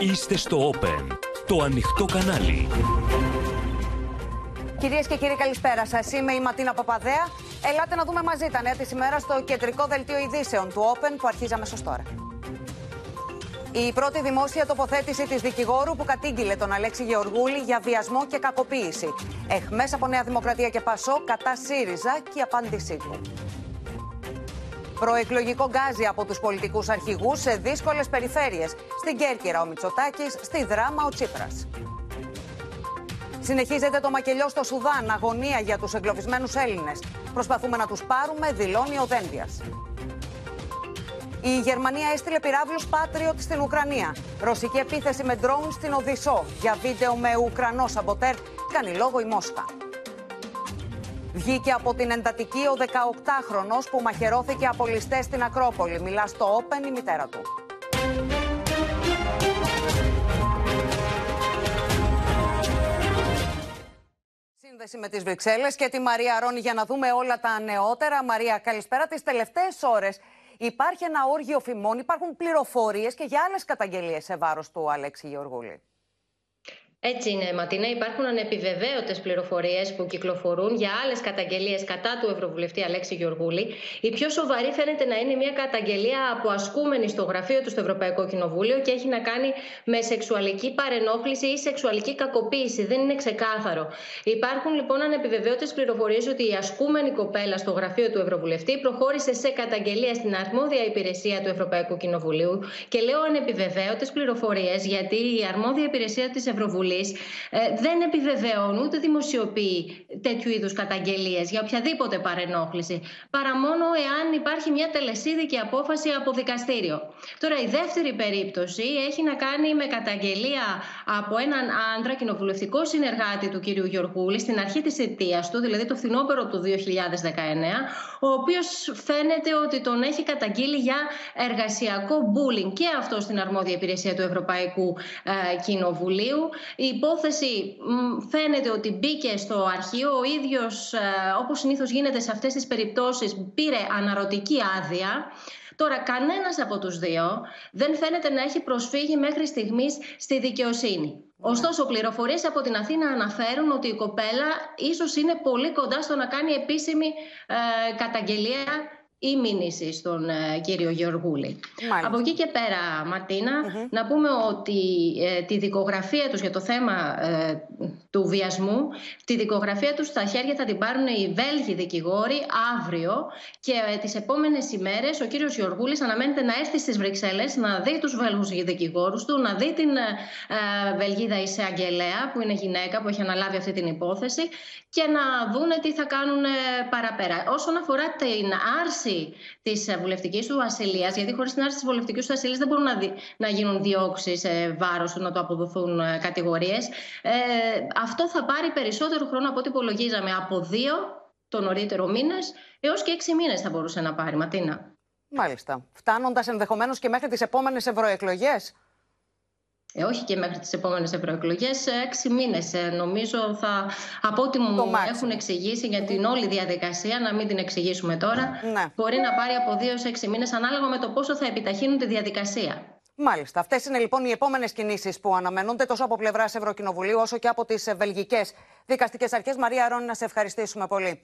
Είστε στο Open, το ανοιχτό κανάλι. Κυρίες και κύριοι, καλησπέρα σας. Είμαι η Ματίνα Παπαδέα. Ελάτε να δούμε μαζί τα νέα της ημέρας στο κεντρικό δελτίο ειδήσεων του Open που αρχίζει αμέσως τώρα. Η πρώτη δημόσια τοποθέτηση της δικηγόρου που κατήγγειλε τον Αλέξη Γεωργούλη για βιασμό και κακοποίηση. Εχμέ από Νέα Δημοκρατία και Πασό κατά ΣΥΡΙΖΑ και η απάντησή του. Προεκλογικό γκάζι από τους πολιτικούς αρχηγούς σε δύσκολες περιφέρειες. Στην Κέρκυρα ο Μητσοτάκης, στη Δράμα ο Τσίπρας. Συνεχίζεται το μακελιό στο Σουδάν, αγωνία για τους εγκλωβισμένους Έλληνες. Προσπαθούμε να τους πάρουμε, δηλώνει ο Δένδιας. Η Γερμανία έστειλε πυράβλους Patriot στην Ουκρανία. Ρωσική επίθεση με ντρόουν στην Οδυσσό. Για βίντεο με Ουκρανός σαμποτέρ κάνει λόγο η Μόσχα. Βγήκε από την εντατική ο 18χρονος που μαχαιρώθηκε από ληστές στην Ακρόπολη. Μιλά στο Open η μητέρα του. Σύνδεση με τις Βρυξέλλες και τη Μαρία Ρόνι για να δούμε όλα τα νεότερα. Μαρία, καλησπέρα. Τις τελευταίες ώρες υπάρχει ένα όργιο φημών, υπάρχουν πληροφορίες και για άλλες καταγγελίες σε βάρος του Αλέξη Γεωργούλη. Έτσι είναι, Ματίνα. Υπάρχουν ανεπιβεβαίωτες πληροφορίες που κυκλοφορούν για άλλες καταγγελίες κατά του Ευρωβουλευτή Αλέξη Γεωργούλη. Η πιο σοβαρή φαίνεται να είναι μια καταγγελία από ασκούμενη στο γραφείο του στο Ευρωπαϊκό Κοινοβούλιο και έχει να κάνει με σεξουαλική παρενόχληση ή σεξουαλική κακοποίηση. Δεν είναι ξεκάθαρο. Υπάρχουν λοιπόν ανεπιβεβαίωτες πληροφορίες ότι η ασκούμενη κοπέλα στο γραφείο του Ευρωβουλευτή προχώρησε σε καταγγελία στην αρμόδια υπηρεσία του Ευρωπαϊκού Κοινοβουλίου. Και λέω ανεπιβεβαίωτες πληροφορίες γιατί η αρμόδια υπηρεσία της Ευρωβουλευτή ε, δεν επιβεβαιώνουν ούτε δημοσιοποιεί τέτοιου είδους καταγγελίες για οποιαδήποτε παρενόχληση, παρά μόνο εάν υπάρχει μια τελεσίδικη απόφαση από δικαστήριο. Τώρα, η δεύτερη περίπτωση έχει να κάνει με καταγγελία από έναν άντρα κοινοβουλευτικό συνεργάτη του κ. Γιωργούλη στην αρχή της αιτία του, δηλαδή το φθινόπωρο του 2019, ο οποίος φαίνεται ότι τον έχει καταγγείλει για εργασιακό bullying και αυτό στην αρμόδια υπηρεσία του Ευρωπαϊκού ε, Κοινοβουλίου. Η υπόθεση φαίνεται ότι μπήκε στο αρχείο. Ο ίδιος, ε, όπως συνήθως γίνεται σε αυτές τις περιπτώσεις, πήρε αναρωτική άδεια. Τώρα, κανένας από τους δύο δεν φαίνεται να έχει προσφύγει μέχρι στιγμής στη δικαιοσύνη. Ωστόσο, πληροφορίες από την Αθήνα αναφέρουν ότι η κοπέλα ίσως είναι πολύ κοντά στο να κάνει επίσημη ε, καταγγελία ή μήνυση στον ε, κύριο Γεωργούλη. Από εκεί και πέρα, Ματίνα, να πούμε ότι ε, τη δικογραφία τους για το θέμα ε, του βιασμού, τη δικογραφία τους στα χέρια θα την πάρουν οι Βέλγοι δικηγόροι αύριο και τις επόμενες ημέρες ο κύριος Γεωργούλης αναμένεται να έρθει στις Βρυξέλλες να δει τους Βέλγους δικηγόρους του, να δει την Βελγίδα Ισεαγγελέα που είναι γυναίκα που έχει αναλάβει αυτή την υπόθεση και να δούνε τι θα κάνουν παραπέρα. Όσον αφορά την άρση άρση της βουλευτικής του ασυλίας, γιατί χωρίς την άρση της βουλευτικής του ασυλίας δεν μπορούν να, δι, να γίνουν διώξει σε βάρος του, να το αποδοθούν ε, κατηγορίες. Ε, αυτό θα πάρει περισσότερο χρόνο από ό,τι υπολογίζαμε. Από δύο το νωρίτερο μήνες έως και έξι μήνες θα μπορούσε να πάρει. Ματίνα. Μάλιστα. Φτάνοντας ενδεχομένως και μέχρι τις επόμενες ευρωεκλογές. Ε, όχι και μέχρι τις επόμενες ευρωεκλογές, έξι μήνες ε, νομίζω θα, από ό,τι μου έχουν εξηγήσει για την όλη διαδικασία, να μην την εξηγήσουμε τώρα, ναι. μπορεί να πάρει από δύο σε έξι μήνες ανάλογα με το πόσο θα επιταχύνουν τη διαδικασία. Μάλιστα. Αυτές είναι λοιπόν οι επόμενες κινήσεις που αναμένονται τόσο από πλευράς Ευρωκοινοβουλίου όσο και από τις βελγικές δικαστικές αρχές. Μαρία Ρόνι, να σε ευχαριστήσουμε πολύ.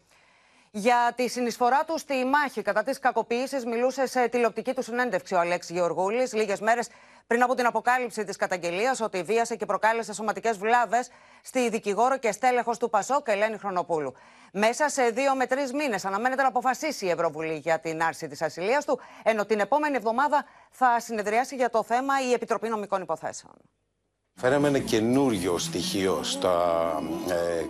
Για τη συνεισφορά του στη μάχη κατά τη κακοποίηση, μιλούσε σε τηλεοπτική του συνέντευξη ο Αλέξης Γεωργούλης λίγες μέρες πριν από την αποκάλυψη της καταγγελίας ότι βίασε και προκάλεσε σωματικές βλάβες στη δικηγόρο και στέλεχος του Πασόκ Ελένη Χρονοπούλου. Μέσα σε δύο με τρεις μήνες αναμένεται να αποφασίσει η Ευρωβουλή για την άρση της ασυλίας του, ενώ την επόμενη εβδομάδα θα συνεδριάσει για το θέμα η Επιτροπή Νομικών Υποθέσεων. Φέραμε ένα καινούριο στοιχείο στα ε,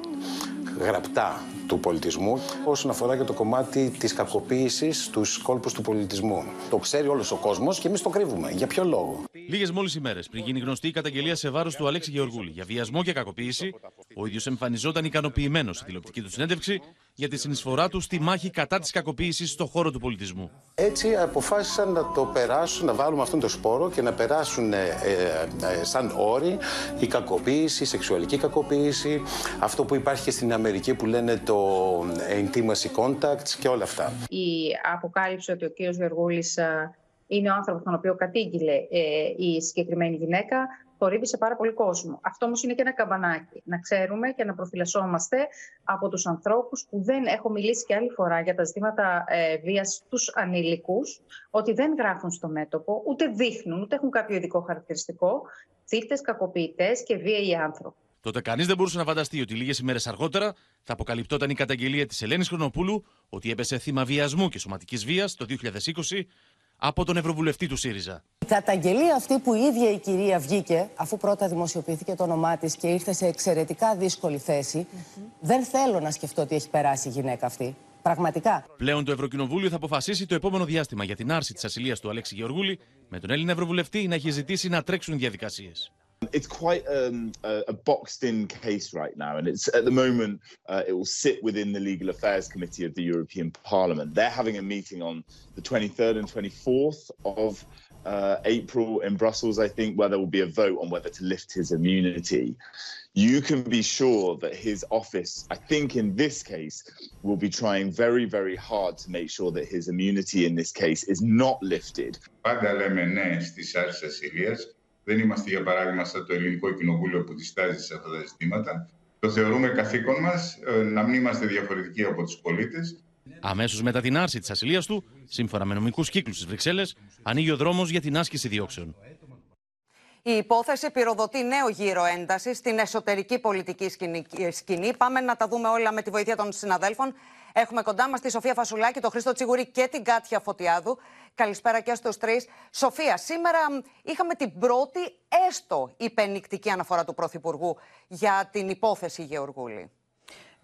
γραπτά του πολιτισμού όσον αφορά και το κομμάτι της κακοποίησης στους κόλπους του πολιτισμού. Το ξέρει όλος ο κόσμος και εμείς το κρύβουμε. Για ποιο λόγο; Λίγες μόλις ημέρες πριν γίνει γνωστή η καταγγελία σε βάρος του Αλέξη Γεωργούλη για βιασμό και κακοποίηση, ο ίδιος εμφανιζόταν ικανοποιημένος στη τηλεοπτική του συνέντευξη για τη συνεισφορά τους στη μάχη κατά της κακοποίησης στον χώρο του πολιτισμού. Έτσι αποφάσισαν να το περάσουν, να βάλουμε αυτόν τον σπόρο και να περάσουν ε, ε, ε, σαν όροι η κακοποίηση, η σεξουαλική κακοποίηση, αυτό που υπάρχει και στην Αμερική που λένε το intimacy contacts και όλα αυτά. Η αποκάλυψη ότι ο κύριος Γεργούλης είναι ο άνθρωπος τον οποίο κατήγγειλε ε, η συγκεκριμένη γυναίκα, θορύβησε πάρα πολύ κόσμο. Αυτό όμως είναι και ένα καμπανάκι. Να ξέρουμε και να προφυλασσόμαστε από τους ανθρώπους που δεν έχω μιλήσει και άλλη φορά για τα ζητήματα ε, βίας στου ανήλικους, ότι δεν γράφουν στο μέτωπο, ούτε δείχνουν, ούτε έχουν κάποιο ειδικό χαρακτηριστικό, θύτες, κακοποιητές και βίαιοι άνθρωποι. Τότε κανείς δεν μπορούσε να φανταστεί ότι λίγες ημέρες αργότερα θα αποκαλυπτόταν η καταγγελία της Ελένης Χρονοπούλου ότι έπεσε θύμα βιασμού και σωματικής βίας το 2020 από τον Ευρωβουλευτή του ΣΥΡΙΖΑ. Η καταγγελία αυτή που η ίδια η κυρία βγήκε, αφού πρώτα δημοσιοποιήθηκε το όνομά της και ήρθε σε εξαιρετικά δύσκολη θέση, δεν θέλω να σκεφτώ ότι έχει περάσει η γυναίκα αυτή. Πραγματικά. Πλέον το Ευρωκοινοβούλιο θα αποφασίσει το επόμενο διάστημα για την άρση της ασυλίας του Αλέξη Γεωργούλη, με τον Έλληνα Ευρωβουλευτή να έχει ζητήσει να τρέξουν διαδικασίες. It's quite um, a, a boxed-in case right now, and it's at the moment uh, it will sit within the Legal Affairs Committee of the European Parliament. They're having a meeting on the 23rd and 24th of uh, April in Brussels, I think, where there will be a vote on whether to lift his immunity. You can be sure that his office, I think in this case, will be trying very, very hard to make sure that his immunity in this case is not lifted. Δεν είμαστε, για παράδειγμα, σαν το Ελληνικό Κοινοβούλιο που διστάζει σε αυτά τα ζητήματα. Το θεωρούμε καθήκον μας να μην είμαστε διαφορετικοί από τους πολίτες. Αμέσως μετά την άρση της ασυλίας του, σύμφωνα με νομικούς κύκλους της Βρυξέλλες, ανοίγει ο δρόμος για την άσκηση διώξεων. Η υπόθεση πυροδοτεί νέο γύρο έντασης στην εσωτερική πολιτική σκηνή. Πάμε να τα δούμε όλα με τη βοήθεια των συναδέλφων. Έχουμε κοντά μας τη Σοφία Φασουλάκη, τον Χρήστο Τσιγουρή και την Κάτια Φωτιάδου. Καλησπέρα και στους τρεις. Σοφία, σήμερα είχαμε την πρώτη έστω υπενικτική αναφορά του Πρωθυπουργού για την υπόθεση Γεωργούλη.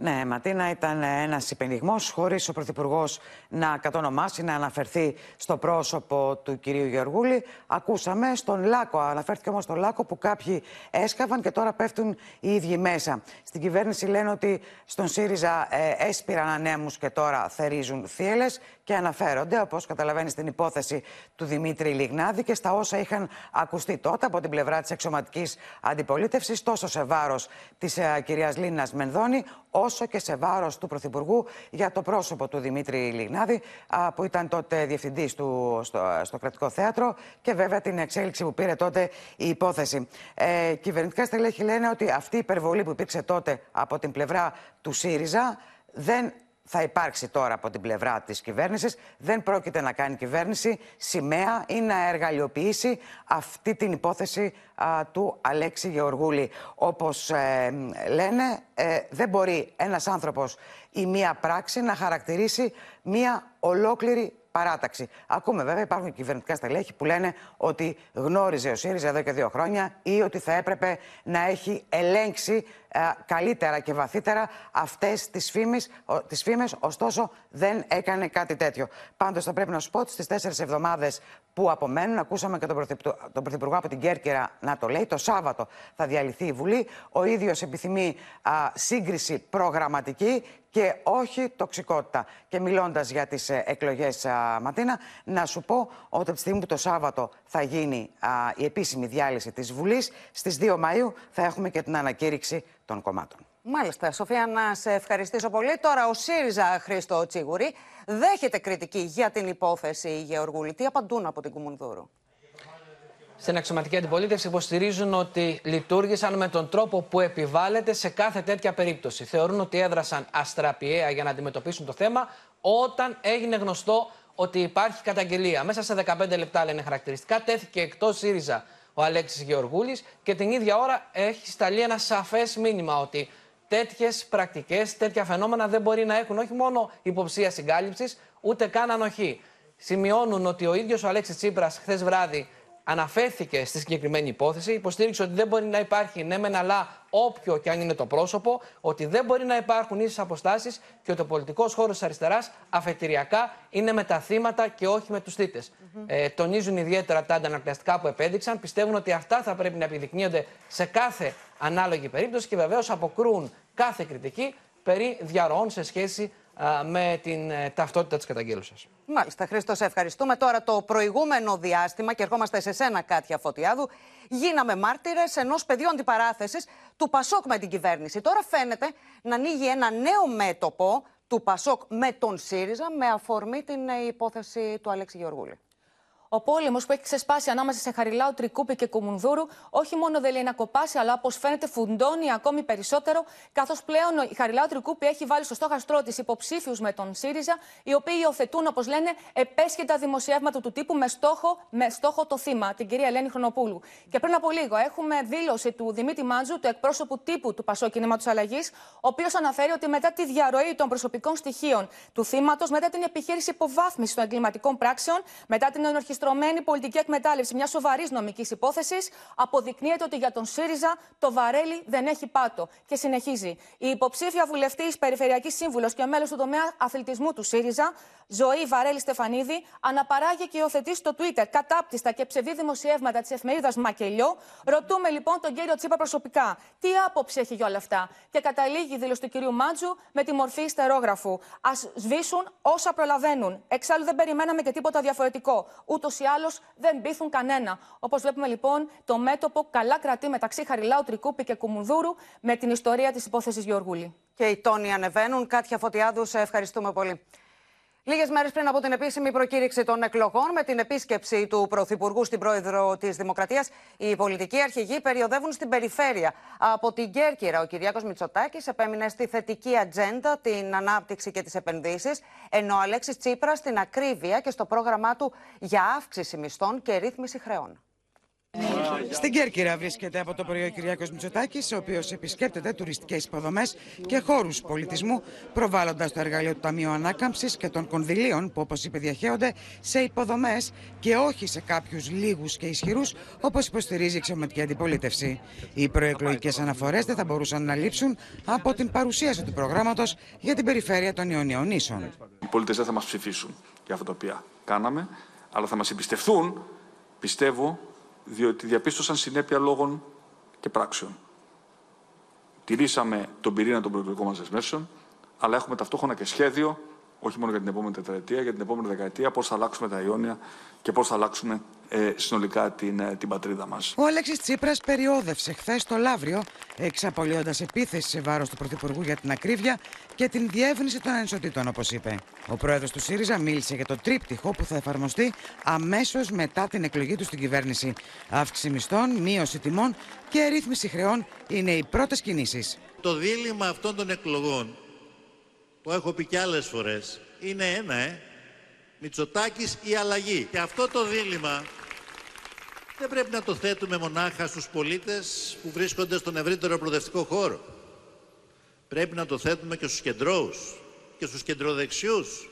Ναι, Ματίνα, ήταν ένας υπενιγμός χωρίς ο Πρωθυπουργός να κατονομάσει, να αναφερθεί στο πρόσωπο του κυρίου Γεωργούλη. Ακούσαμε στον Λάκο, αναφέρθηκε όμως στον Λάκο που κάποιοι έσκαβαν και τώρα πέφτουν οι ίδιοι μέσα. Στην κυβέρνηση λένε ότι στον ΣΥΡΙΖΑ ε, έσπηραν ανέμους και τώρα θερίζουν θύελες και αναφέρονται, όπως καταλαβαίνεις, στην υπόθεση του Δημήτρη Λιγνάδη και στα όσα είχαν ακουστεί τότε από την πλευρά της εξωματικής αντιπολίτευσης, τόσο σε βάρος της ε, κυρίας Λίνας Μενδώνη, όσο και σε βάρος του Πρωθυπουργού για το πρόσωπο του Δημήτρη Λιγνάδη, που ήταν τότε διευθυντής στο, στο κρατικό θέατρο και βέβαια την εξέλιξη που πήρε τότε η υπόθεση. Ε, κυβερνητικά στελέχη λένε ότι αυτή η υπερβολή που υπήρξε τότε από την πλευρά του ΣΥΡΙΖΑ δεν θα υπάρξει τώρα από την πλευρά της κυβέρνησης. Δεν πρόκειται να κάνει κυβέρνηση σημαία ή να εργαλειοποιήσει αυτή την υπόθεση του Αλέξη Γεωργούλη. Όπως ε, λένε, ε, δεν μπορεί ένας άνθρωπος ή μία πράξη να χαρακτηρίσει μία ολόκληρη παράταξη. Ακούμε βέβαια, υπάρχουν κυβερνητικά στελέχη που λένε ότι γνώριζε ο ΣΥΡΙΖΑ εδώ και δύο χρόνια ή ότι θα έπρεπε να έχει ελέγξει ε, καλύτερα και βαθύτερα αυτές τις φήμες, τις φήμες, ωστόσο δεν έκανε κάτι τέτοιο. Πάντως θα πρέπει να σου πω ότι στις τέσσερις εβδομάδες που απομένουν, ακούσαμε και τον, τον Πρωθυπουργό από την Κέρκυρα να το λέει, το Σάββατο θα διαλυθεί η Βουλή, ο ίδιος επιθυμεί α, σύγκριση προγραμματική και όχι τοξικότητα. Και μιλώντας για τις ε, εκλογές Ματίνα, να σου πω ότι από τη στιγμή που το Σάββατο θα γίνει η επίσημη διάλυση της Βουλής, στις 2 Μαΐου θα έχουμε και την ανακήρυξη των κομμάτων. Μάλιστα, Σοφία, να σε ευχαριστήσω πολύ. Τώρα ο ΣΥΡΙΖΑ Χρήστο Τσίγουρη δέχεται κριτική για την υπόθεση Γεωργούλη. Τι απαντούν από την Κουμουνδούρου. Στην αξιωματική αντιπολίτευση υποστηρίζουν ότι λειτουργήσαν με τον τρόπο που επιβάλλεται σε κάθε τέτοια περίπτωση. Θεωρούν ότι έδρασαν αστραπιαία για να αντιμετωπίσουν το θέμα όταν έγινε γνωστό ότι υπάρχει καταγγελία. Μέσα σε 15 λεπτά λένε χαρακτηριστικά. Τέθηκε εκτός ΣΥΡΙΖΑ ο Αλέξης Γεωργούλης και την ίδια ώρα έχει σταλεί ένα σαφές μήνυμα ότι τέτοιες πρακτικές, τέτοια φαινόμενα δεν μπορεί να έχουν όχι μόνο υποψία συγκάλυψης, ούτε καν ανοχή. Σημειώνουν ότι ο ίδιος ο Αλέξης Τσίπρας χθες βράδυ αναφέρθηκε στη συγκεκριμένη υπόθεση, υποστήριξε ότι δεν μπορεί να υπάρχει ναι μεν αλλά όποιο και αν είναι το πρόσωπο, ότι δεν μπορεί να υπάρχουν ίσες αποστάσεις και ότι ο πολιτικός χώρος της αριστεράς αφετηριακά είναι με τα θύματα και όχι με τους θήτες. ε, τονίζουν ιδιαίτερα τα αντανακλαστικά που επέδειξαν, πιστεύουν ότι αυτά θα πρέπει να επιδεικνύονται σε κάθε ανάλογη περίπτωση και βεβαίως αποκρούν κάθε κριτική περί διαρροών σε σχέση με την ε, ταυτότητα της καταγγέλουσα. Μάλιστα, Χρήστο, σε ευχαριστούμε. Τώρα το προηγούμενο διάστημα, και ερχόμαστε σε σένα, Κάτια Φωτιάδου, γίναμε μάρτυρες ενός πεδίου αντιπαράθεσης του Πασόκ με την κυβέρνηση. Τώρα φαίνεται να ανοίγει ένα νέο μέτωπο του Πασόκ με τον ΣΥΡΙΖΑ με αφορμή την ε, υπόθεση του Αλέξη Γεωργούλη. Ο πόλεμος που έχει ξεσπάσει ανάμεσα σε Χαριλάου, Τρικούπη και Κουμουνδούρου, όχι μόνο δεν λέει να κοπάσει, αλλά όπως φαίνεται φουντώνει ακόμη περισσότερο, καθώς πλέον η Χαριλάου Τρικούπη έχει βάλει στο στόχαστρό της υποψήφιους με τον ΣΥΡΙΖΑ, οι οποίοι υιοθετούν, όπως λένε, επέσχετα δημοσιεύματα του τύπου με στόχο, με στόχο το θύμα, την κυρία Ελένη Χρονοπούλου. Και πριν από λίγο έχουμε δήλωση του Δημήτρη Μάντζου, του εκπρόσωπου τύπου του Πασό Κινήματος Αλλαγής, ο οποίος αναφέρει ότι μετά τη διαρροή των προσωπικών στοιχείων του θύματος, μετά την επιχείρηση υποβάθμισης των εγκληματικών πράξεων, μετά την ενορχιστρωμένη πολιτική εκμετάλλευση μιας σοβαρής νομικής υπόθεσης, αποδεικνύεται ότι για τον ΣΥΡΙΖΑ το βαρέλι δεν έχει πάτο. Και συνεχίζει. Η υποψήφια βουλευτής, περιφερειακής σύμβουλος και μέλος του τομέα αθλητισμού του ΣΥΡΙΖΑ, Ζωή Βαρέλη Στεφανίδη, αναπαράγει και υιοθετεί στο Twitter κατάπτυστα και ψευδή δημοσιεύματα της εφημερίδας Μακελιό. Ρωτούμε λοιπόν τον κύριο Τσίπα προσωπικά τι άποψη έχει για όλα αυτά; Και καταλήγει η δήλωση του κυρίου Μάτζου με τη μορφή ιστερόγραφου. Α σβήσουν όσα προλαβαίνουν. Εξάλλου δεν περιμέναμε και τίποτα διαφορετικό. Ούτως ή άλλως δεν πείθουν κανένα. Όπως βλέπουμε λοιπόν, το μέτωπο καλά κρατεί μεταξύ Χαριλάου, Τρικούπη και Κουμουνδούρου με την ιστορία της υπόθεσης Γεωργούλη. Και οι τόνοι ανεβαίνουν. Κάτια Φωτιάδου, σε ευχαριστούμε πολύ. Λίγες μέρες πριν από την επίσημη προκήρυξη των εκλογών, με την επίσκεψη του Πρωθυπουργού στην πρόεδρο της Δημοκρατίας, οι πολιτικοί αρχηγοί περιοδεύουν στην περιφέρεια. Από την Κέρκυρα, ο Κυριάκος Μητσοτάκης επέμεινε στη θετική ατζέντα, την ανάπτυξη και τις επενδύσεις, ενώ ο Αλέξης Τσίπρας στην ακρίβεια και στο πρόγραμμά του για αύξηση μισθών και ρύθμιση χρεών. Στην Κέρκυρα βρίσκεται από το πρωί ο Κυριάκος Μητσοτάκης, ο οποίος επισκέπτεται τουριστικές υποδομές και χώρους πολιτισμού, προβάλλοντας το εργαλείο του Ταμείου Ανάκαμψης και των κονδυλίων που, όπως είπε, διαχέονται σε υποδομές και όχι σε κάποιους λίγους και ισχυρούς, όπως υποστηρίζει η εξωματική αντιπολίτευση. Οι προεκλογικές αναφορές δεν θα μπορούσαν να λείψουν από την παρουσίαση του προγράμματος για την περιφέρεια των Ιωνίων Νήσων. Οι πολίτες δεν θα μας ψηφίσουν για αυτά τα οποία κάναμε, αλλά θα μας εμπιστευτούν, πιστεύω, διότι διαπίστωσαν συνέπεια λόγων και πράξεων. Τηρήσαμε τον πυρήνα των προεκλογικών μας δεσμεύσεων, αλλά έχουμε ταυτόχρονα και σχέδιο, όχι μόνο για την επόμενη τετραετία, για την επόμενη δεκαετία, πώς θα αλλάξουμε τα Ιόνια και πώς θα αλλάξουμε ε, συνολικά την, ε, την πατρίδα μας. Ο Αλέξης Τσίπρας περιόδευσε χθες το Λαύριο, εξαπολύοντας επίθεση σε βάρος του Πρωθυπουργού για την ακρίβεια και την διεύρυνση των ανισοτήτων, όπως είπε. Ο πρόεδρος του ΣΥΡΙΖΑ μίλησε για το τρίπτυχο που θα εφαρμοστεί αμέσως μετά την εκλογή του στην κυβέρνηση. Αύξηση μισθών, μείωση τιμών και ρύθμιση χρεών είναι οι πρώτες κινήσεις. Το δίλημα αυτών των εκλογών, το έχω πει και άλλες φορές, είναι ένα, ε. Μητσοτάκης ή αλλαγή. Και αυτό το δίλημα δεν πρέπει να το θέτουμε μονάχα στους πολίτες που βρίσκονται στον ευρύτερο προοδευτικό χώρο. Πρέπει να το θέτουμε και στους κεντρώους και στους κεντροδεξιούς.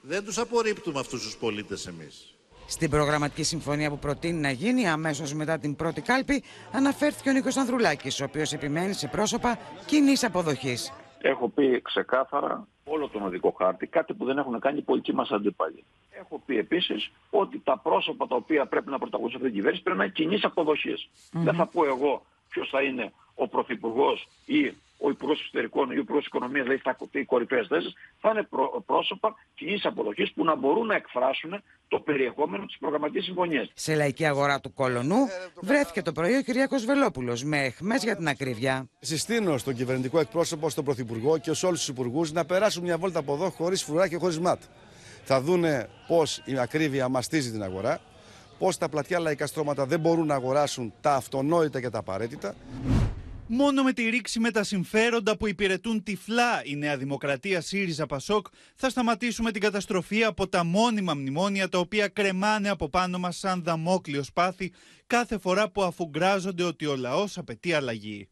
Δεν τους απορρίπτουμε αυτούς τους πολίτες εμείς. Στην προγραμματική συμφωνία που προτείνει να γίνει αμέσως μετά την πρώτη κάλπη, αναφέρθηκε ο Νίκος Ανδρουλάκης, ο οποίος επιμένει σε πρόσωπα κοινής αποδοχής. Έχω πει ξεκάθαρα όλο τον οδικό χάρτη, κάτι που δεν έχουν κάνει οι πολιτικοί μας αντίπαλοι. Έχω πει επίσης ότι τα πρόσωπα τα οποία πρέπει να πρωταγωνιστούν αυτή την κυβέρνηση πρέπει να είναι κοινής αποδοχής. Δεν θα πω εγώ ποιος θα είναι ο πρωθυπουργός ή ο Υπουργός Εξωτερικών ή ο Υπουργός Οικονομίας, δηλαδή θα οι κορυφαίες θέσεις, θα είναι πρόσωπα κοινής αποδοχής που να μπορούν να εκφράσουν το περιεχόμενο της προγραμματικής συμφωνίας. Σε λαϊκή αγορά του Κολονού βρέθηκε το πρωί ο Κυριακό Βελόπουλος με εχμέ για την ακρίβεια. Συστήνω στον κυβερνητικό εκπρόσωπο, στον Πρωθυπουργό και σε όλους τους υπουργούς να περάσουν μια βόλτα από εδώ χωρίς φρουρά και χωρίς ματ. Θα δούνε πώς η ακρίβεια μαστίζει την αγορά, πώς τα πλατιά λαϊκά στρώματα δεν μπορούν να αγοράσουν τα αυτονόητα και τα απαραίτητα. Μόνο με τη ρήξη με τα συμφέροντα που υπηρετούν τυφλά η Νέα Δημοκρατία ΣΥΡΙΖΑ Πασόκ θα σταματήσουμε την καταστροφή από τα μόνιμα μνημόνια τα οποία κρεμάνε από πάνω μας σαν δαμόκλειο σπάθη κάθε φορά που αφουγκράζονται ότι ο λαός απαιτεί αλλαγή.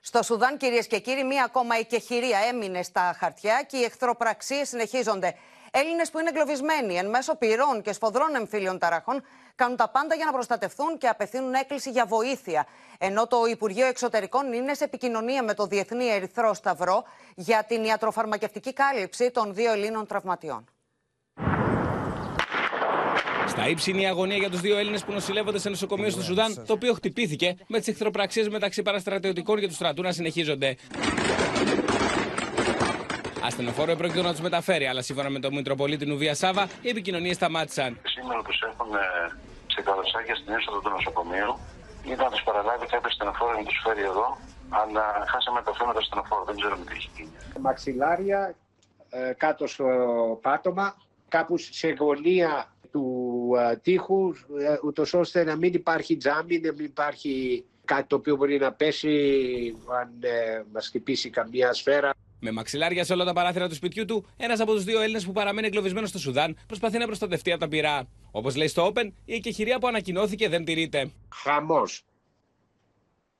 Στο Σουδάν, κυρίες και κύριοι, μία ακόμα εκεχηρία έμεινε στα χαρτιά και οι εχθροπραξίες συνεχίζονται. Έλληνες που είναι εγκλωβισμένοι εν μέσω πυρών και σφοδρών εμφύλιων ταραχών κάνουν τα πάντα για να προστατευτούν και απευθύνουν έκκληση για βοήθεια. Ενώ το Υπουργείο Εξωτερικών είναι σε επικοινωνία με το Διεθνή Ερυθρό Σταυρό για την ιατροφαρμακευτική κάλυψη των δύο Ελλήνων τραυματιών. Στα ύψη είναι η αγωνία για τους δύο Έλληνες που νοσηλεύονται σε νοσοκομείο στο Σουδάν, το οποίο χτυπήθηκε με τις εχθροπραξίες μεταξύ παραστρατιωτικών και του στρατού να συνεχίζονται. Ασθενοφόρο επρόκειτο να τους μεταφέρει, αλλά σύμφωνα με τον Μητροπολίτη Νουβία Σάβα, οι επικοινωνίες σταμάτησαν. Σήμερα τους έχουν σε καλοσάκια στην είσοδο του νοσοκομείου. Ήταν να τους παραλάβει κάποιος στενοφόρο να τους φέρει εδώ, αλλά χάσαμε επαφή με το στενοφόρο. Δεν ξέρουμε τι έχει γίνει. Μαξιλάρια, ε, κάτω στο πάτωμα, κάπους σε γωνία του α, τείχου, ε, ούτως ώστε να μην υπάρχει τζάμι, να μην υπάρχει κάτι το οποίο μπορεί να πέσει αν ε, μας χτυπήσει καμία σφαίρα. Με μαξιλάρια σε όλα τα παράθυρα του σπιτιού του, ένας από τους δύο Έλληνες που παραμένει εγκλωβισμένος στο Σουδάν προσπαθεί να προστατευτεί από τα πυρά. Όπως λέει στο Open, η εκεχηρία που ανακοινώθηκε δεν τηρείται. Χαμός.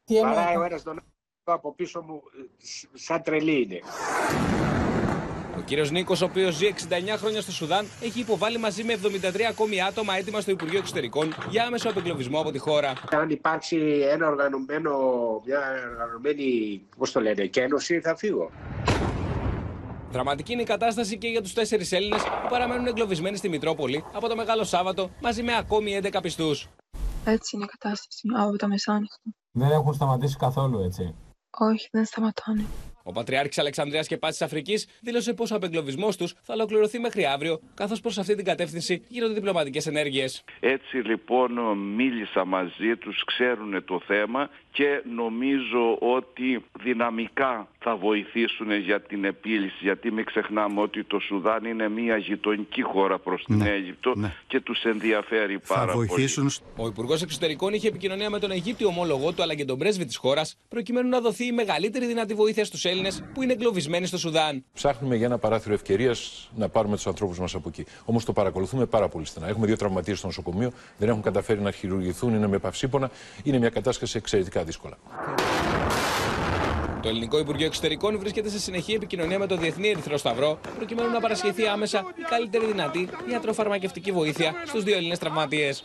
Τι Παράει ο ένας τον άλλο από πίσω μου, ε, σαν τρελή είναι. Ο κύριος Νίκος, ο οποίος ζει 69 χρόνια στο Σουδάν, έχει υποβάλει μαζί με 73 ακόμη άτομα έτοιμα στο Υπουργείο Εξωτερικών για άμεσο απεγκλωβισμό από τη χώρα. Αν υπάρξει ένα οργανωμένο, μια οργανωμένη, πώς το λένε, κένωση, θα φύγω. Δραματική είναι η κατάσταση και για τους τέσσερις Έλληνες που παραμένουν εγκλωβισμένοι στη Μητρόπολη από το Μεγάλο Σάββατο μαζί με ακόμη 11 πιστούς. Έτσι είναι η κατάσταση από τα μεσάνυχτα. Δεν έχουν σταματήσει καθόλου έτσι. Όχι, δεν σταματάνε. Ο Πατριάρχης Αλεξανδρία και Πάση Αφρικής δήλωσε πως ο απεγκλωβισμός τους θα ολοκληρωθεί μέχρι αύριο, καθώς προς αυτή την κατεύθυνση γίνονται διπλωματικές ενέργειες. Έτσι λοιπόν μίλησα μαζί τους, ξέρουν το θέμα και νομίζω ότι δυναμικά θα βοηθήσουν για την επίλυση γιατί μην ξεχνάμε ότι το Σουδάν είναι μια γειτονική χώρα προς την Αίγυπτο και τους ενδιαφέρει πάρα πολύ. Ο Υπουργός Εξωτερικών είχε επικοινωνία με τον Αιγύπτιο ομόλογό του αλλά και τον πρέσβη της χώρας, προκειμένου να δοθεί η μεγαλύτερη δυνατή βοήθεια στους Έλληνες που είναι εγκλωβισμένοι στο Σουδάν. Ψάχνουμε για ένα παράθυρο ευκαιρίας να πάρουμε τους ανθρώπους μας από εκεί. Όμως το παρακολουθούμε πάρα πολύ στενά. Έχουμε δύο τραυματίες στο νοσοκομείο, δεν έχουν καταφέρει να χειρουργηθούν, είναι με παυσίπονα. Είναι μια κατάσταση εξαιρετικά δύσκολα. Το Ελληνικό Υπουργείο Εξωτερικών βρίσκεται σε συνεχή επικοινωνία με το Διεθνή Ερυθρό Σταυρό, προκειμένου να παρασχεθεί άμεσα η καλύτερη δυνατή ιατροφαρμακευτική βοήθεια στους δύο Έλληνες τραυματίες.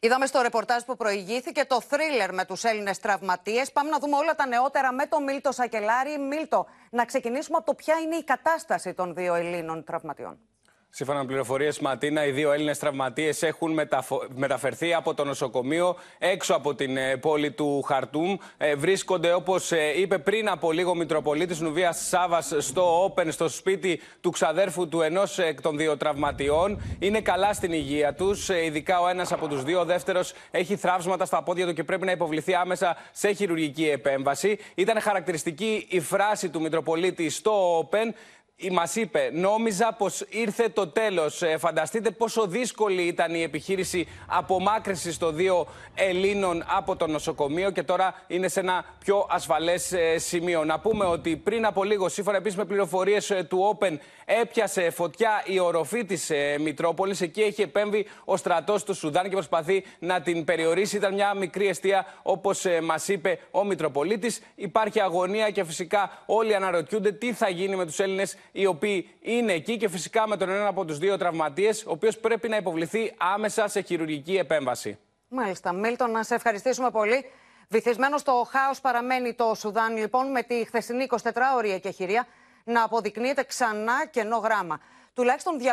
Είδαμε στο ρεπορτάζ που προηγήθηκε το θρίλερ με τους Έλληνες τραυματίες. Πάμε να δούμε όλα τα νεότερα με τον Μίλτο Σακελάρη. Μίλτο, να ξεκινήσουμε από το ποια είναι η κατάσταση των δύο Ελλήνων τραυματιών. Σύμφωνα με πληροφορίες Ματίνα, οι δύο Έλληνες τραυματίες έχουν μεταφο... μεταφερθεί από το νοσοκομείο έξω από την ε, πόλη του Χαρτούμ. Ε, βρίσκονται, όπως ε, είπε πριν από λίγο, ο Μητροπολίτης Νουβίας Σάβας στο Open, στο σπίτι του ξαδέρφου του ενός εκ των δύο τραυματιών. Είναι καλά στην υγεία τους, ε, ειδικά ο ένας από τους δύο. Ο δεύτερος έχει θράψματα στα πόδια του και πρέπει να υποβληθεί άμεσα σε χειρουργική επέμβαση. Ήταν χαρακτηριστική η φράση του Μητροπολίτη στο Open. Μας είπε, νόμιζα πως ήρθε το τέλος. φανταστείτε πόσο δύσκολη ήταν η επιχείρηση απομάκρυνση των δύο Ελλήνων από το νοσοκομείο και τώρα είναι σε ένα πιο ασφαλές σημείο. Να πούμε ότι πριν από λίγο, σύμφωνα επίσης με πληροφορίες του Open, έπιασε φωτιά η οροφή της ε, Μητρόπολης. Εκεί έχει επέμβει ο στρατός του Σουδάν και προσπαθεί να την περιορίσει. Ήταν μια μικρή αιστεία, όπως ε, μας είπε ο Μητροπολίτης. Υπάρχει αγωνία και φυσικά όλοι αναρωτιούνται τι θα γίνει με τους Έλληνες οι οποίοι είναι εκεί και φυσικά με τον ένα από τους δύο τραυματίες, ο οποίος πρέπει να υποβληθεί άμεσα σε χειρουργική επέμβαση. Μάλιστα. Μίλτον, να σε ευχαριστήσουμε πολύ. Βυθισμένος στο χάος παραμένει το Σουδάν, λοιπόν, με τη χθεσινή 24ωρη εκεχηρία να αποδεικνύεται ξανά κενό γράμμα. Τουλάχιστον 270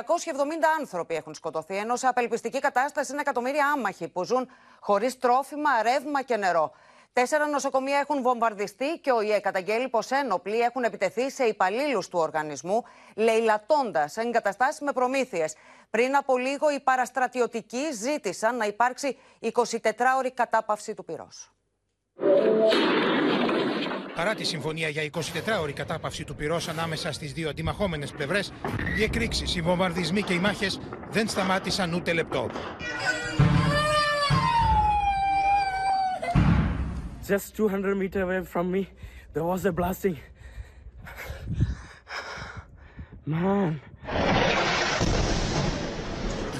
άνθρωποι έχουν σκοτωθεί, ενώ σε απελπιστική κατάσταση είναι εκατομμύρια άμαχοι που ζουν χωρίς τρόφιμα, ρεύμα και νερό. Τέσσερα νοσοκομεία έχουν βομβαρδιστεί και ο ΙΕ καταγγέλει πως ένοπλοι έχουν επιτεθεί σε υπαλλήλους του οργανισμού, λαιλατώντας εγκαταστάσεις με προμήθειες. Πριν από λίγο, οι παραστρατιωτικοί ζήτησαν να υπάρξει 24ωρη κατάπαυση του πυρός. Παρά τη συμφωνία για 24ωρη κατάπαυση του πυρός ανάμεσα στις δύο αντιμαχόμενες πλευρές, οι εκρήξεις, οι βομβαρδισμοί και οι μάχες δεν σταμάτησαν ούτε λεπτό. Just 200 meters away from me, there was a blasting. Man.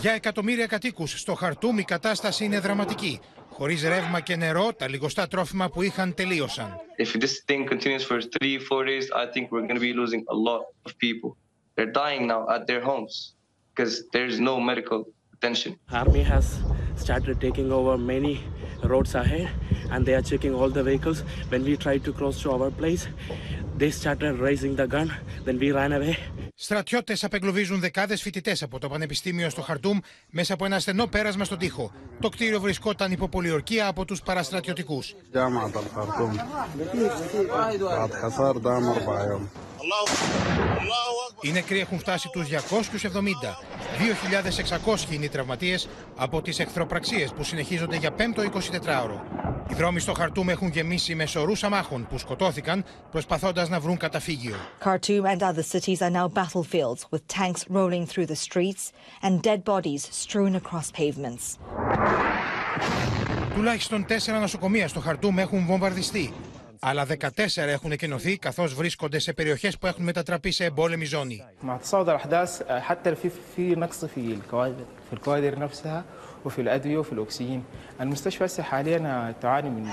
Για εκατομμύρια κατοίκους στο Χαρτούμ η κατάσταση είναι δραματική. Χωρίς ρεύμα και νερό, τα λιγοστά τρόφιμα που είχαν τελείωσαν. If this thing continues for three, four days, I think we're going to be losing a lot of people. They're dying now at their homes because there's no medical attention. Army has started taking over many roads ahead and they are checking all the vehicles. When we tried to cross to our place, they started raising the gun. Then we ran away. Στρατιώτες απεγκλωβίζουν δεκάδες φοιτητές από το Πανεπιστήμιο στο Χαρτούμ μέσα από ένα στενό πέρασμα στον τοίχο. Το κτίριο βρισκόταν υπό πολιορκία από τους παραστρατιωτικούς. Οι νεκροί έχουν φτάσει τους 270. 2.600 είναι οι τραυματίες από τις εχθροπραξίες που συνεχίζονται για πέμπτο 24ωρο. Οι δρόμοι στο Χαρτούμ έχουν γεμίσει με σωρούς αμάχων που σκοτώθηκαν προσπαθώντας να βρουν καταφύγιο. Khartoum and other cities are now battlefields with tanks rolling through the streets and dead bodies strewn across pavements. Τουλάχιστον τέσσερα νοσοκομεία στο Χαρτούμ έχουν βομβαρδιστεί. Άλλα 14 έχουν εκενωθεί καθώ βρίσκονται σε περιοχέ που έχουν μετατραπεί σε εμπόλεμη ζώνη. مع تصاعد الاحداث حتى في في نقص في الكوادر في الكوادر نفسها وفي الادويه وفي الاكسجين المستشفى هسه حاليا تعاني من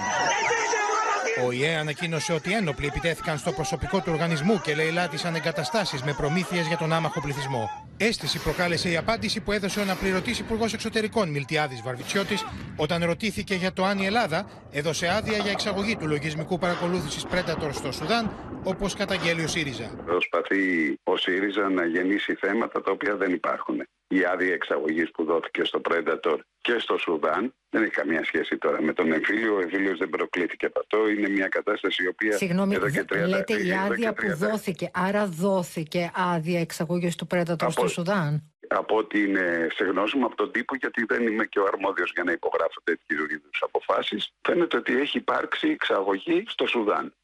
Ο ΙΕ ανακοίνωσε ότι ένοπλοι επιτέθηκαν στο προσωπικό του οργανισμού και λαιλάτισαν εγκαταστάσεις με προμήθειες για τον άμαχο πληθυσμό. Αίσθηση προκάλεσε η απάντηση που έδωσε ο αναπληρωτής Υπουργός Εξωτερικών Μιλτιάδης Βαρβιτσιώτης όταν ρωτήθηκε για το αν η Ελλάδα έδωσε άδεια για εξαγωγή του λογισμικού παρακολούθησης Predator στο Σουδάν, όπως καταγγέλει ο ΣΥΡΙΖΑ. Προσπαθεί ο ΣΥΡΙΖΑ να γεννήσει θέματα τα οποία δεν υπάρχουν. Η άδεια εξαγωγής που δόθηκε στο Predator και στο Σουδάν δεν έχει καμία σχέση τώρα με τον εμφύλιο. Ο εμφύλιος δεν προκλήθηκε από αυτό. Είναι μια κατάσταση η οποία. Συγγνώμη, εδώ και 30, λέτε η εδώ άδεια και που 30 δόθηκε, άρα δόθηκε άδεια εξαγωγής του Predator στο Σουδάν; Από ό,τι είναι σε γνώση μου από τον τύπο, γιατί δεν είμαι και ο αρμόδιος για να υπογράφω τέτοιου είδους αποφάσεις, φαίνεται ότι έχει υπάρξει εξαγωγή στο Σουδάν.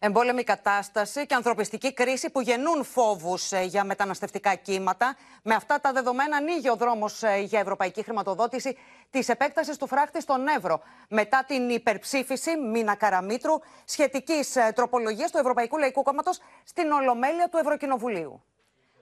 Εμπόλεμη κατάσταση και ανθρωπιστική κρίση που γεννούν φόβους για μεταναστευτικά κύματα. Με αυτά τα δεδομένα, ανοίγει ο δρόμος για ευρωπαϊκή χρηματοδότηση της επέκτασης του φράχτη στον Εύρο. Μετά την υπερψήφιση Μίνα Καραμίτρου σχετικής τροπολογίας του Ευρωπαϊκού Λαϊκού Κόμματος στην Ολομέλεια του Ευρωκοινοβουλίου.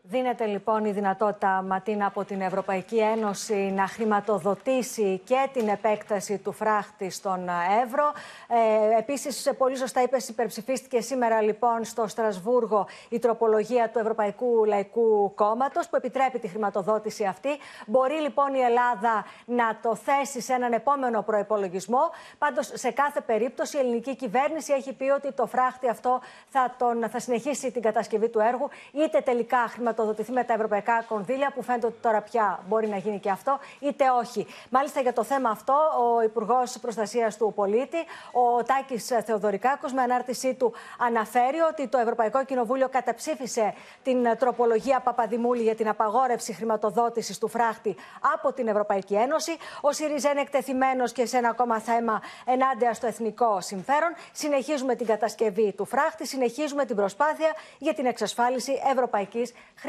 Δίνεται λοιπόν η δυνατότητα, Ματίνα, από την Ευρωπαϊκή Ένωση να χρηματοδοτήσει και την επέκταση του φράχτη στον Εύρο. Ε, Επίσης, πολύ σωστά είπες, υπερψηφίστηκε σήμερα λοιπόν στο Στρασβούργο η τροπολογία του Ευρωπαϊκού Λαϊκού Κόμματος που επιτρέπει τη χρηματοδότηση αυτή. Μπορεί λοιπόν η Ελλάδα να το θέσει σε έναν επόμενο προπολογισμό. Πάντως, σε κάθε περίπτωση, η ελληνική κυβέρνηση έχει πει ότι το φράχτη αυτό θα, τον, θα συνεχίσει την κατασκευή του έργου, είτε τελικά χρηματοδοτήσει χρηματοδοτηθεί με τα ευρωπαϊκά κονδύλια, που φαίνεται ότι τώρα πια μπορεί να γίνει και αυτό, είτε όχι. Μάλιστα για το θέμα αυτό, ο Υπουργός Προστασίας του Πολίτη, ο Τάκης Θεοδωρικάκος, με ανάρτησή του αναφέρει ότι το Ευρωπαϊκό Κοινοβούλιο καταψήφισε την τροπολογία Παπαδημούλη για την απαγόρευση χρηματοδότησης του φράχτη από την Ευρωπαϊκή Ένωση. Ο ΣΥΡΙΖΑ είναι εκτεθειμένος και σε ένα ακόμα θέμα ενάντια στο εθνικό συμφέρον. Συνεχίζουμε την κατασκευή του φράχτη, συνεχίζουμε την προσπάθεια για την εξασφάλιση ευρωπαϊκής χρηματοδότησης.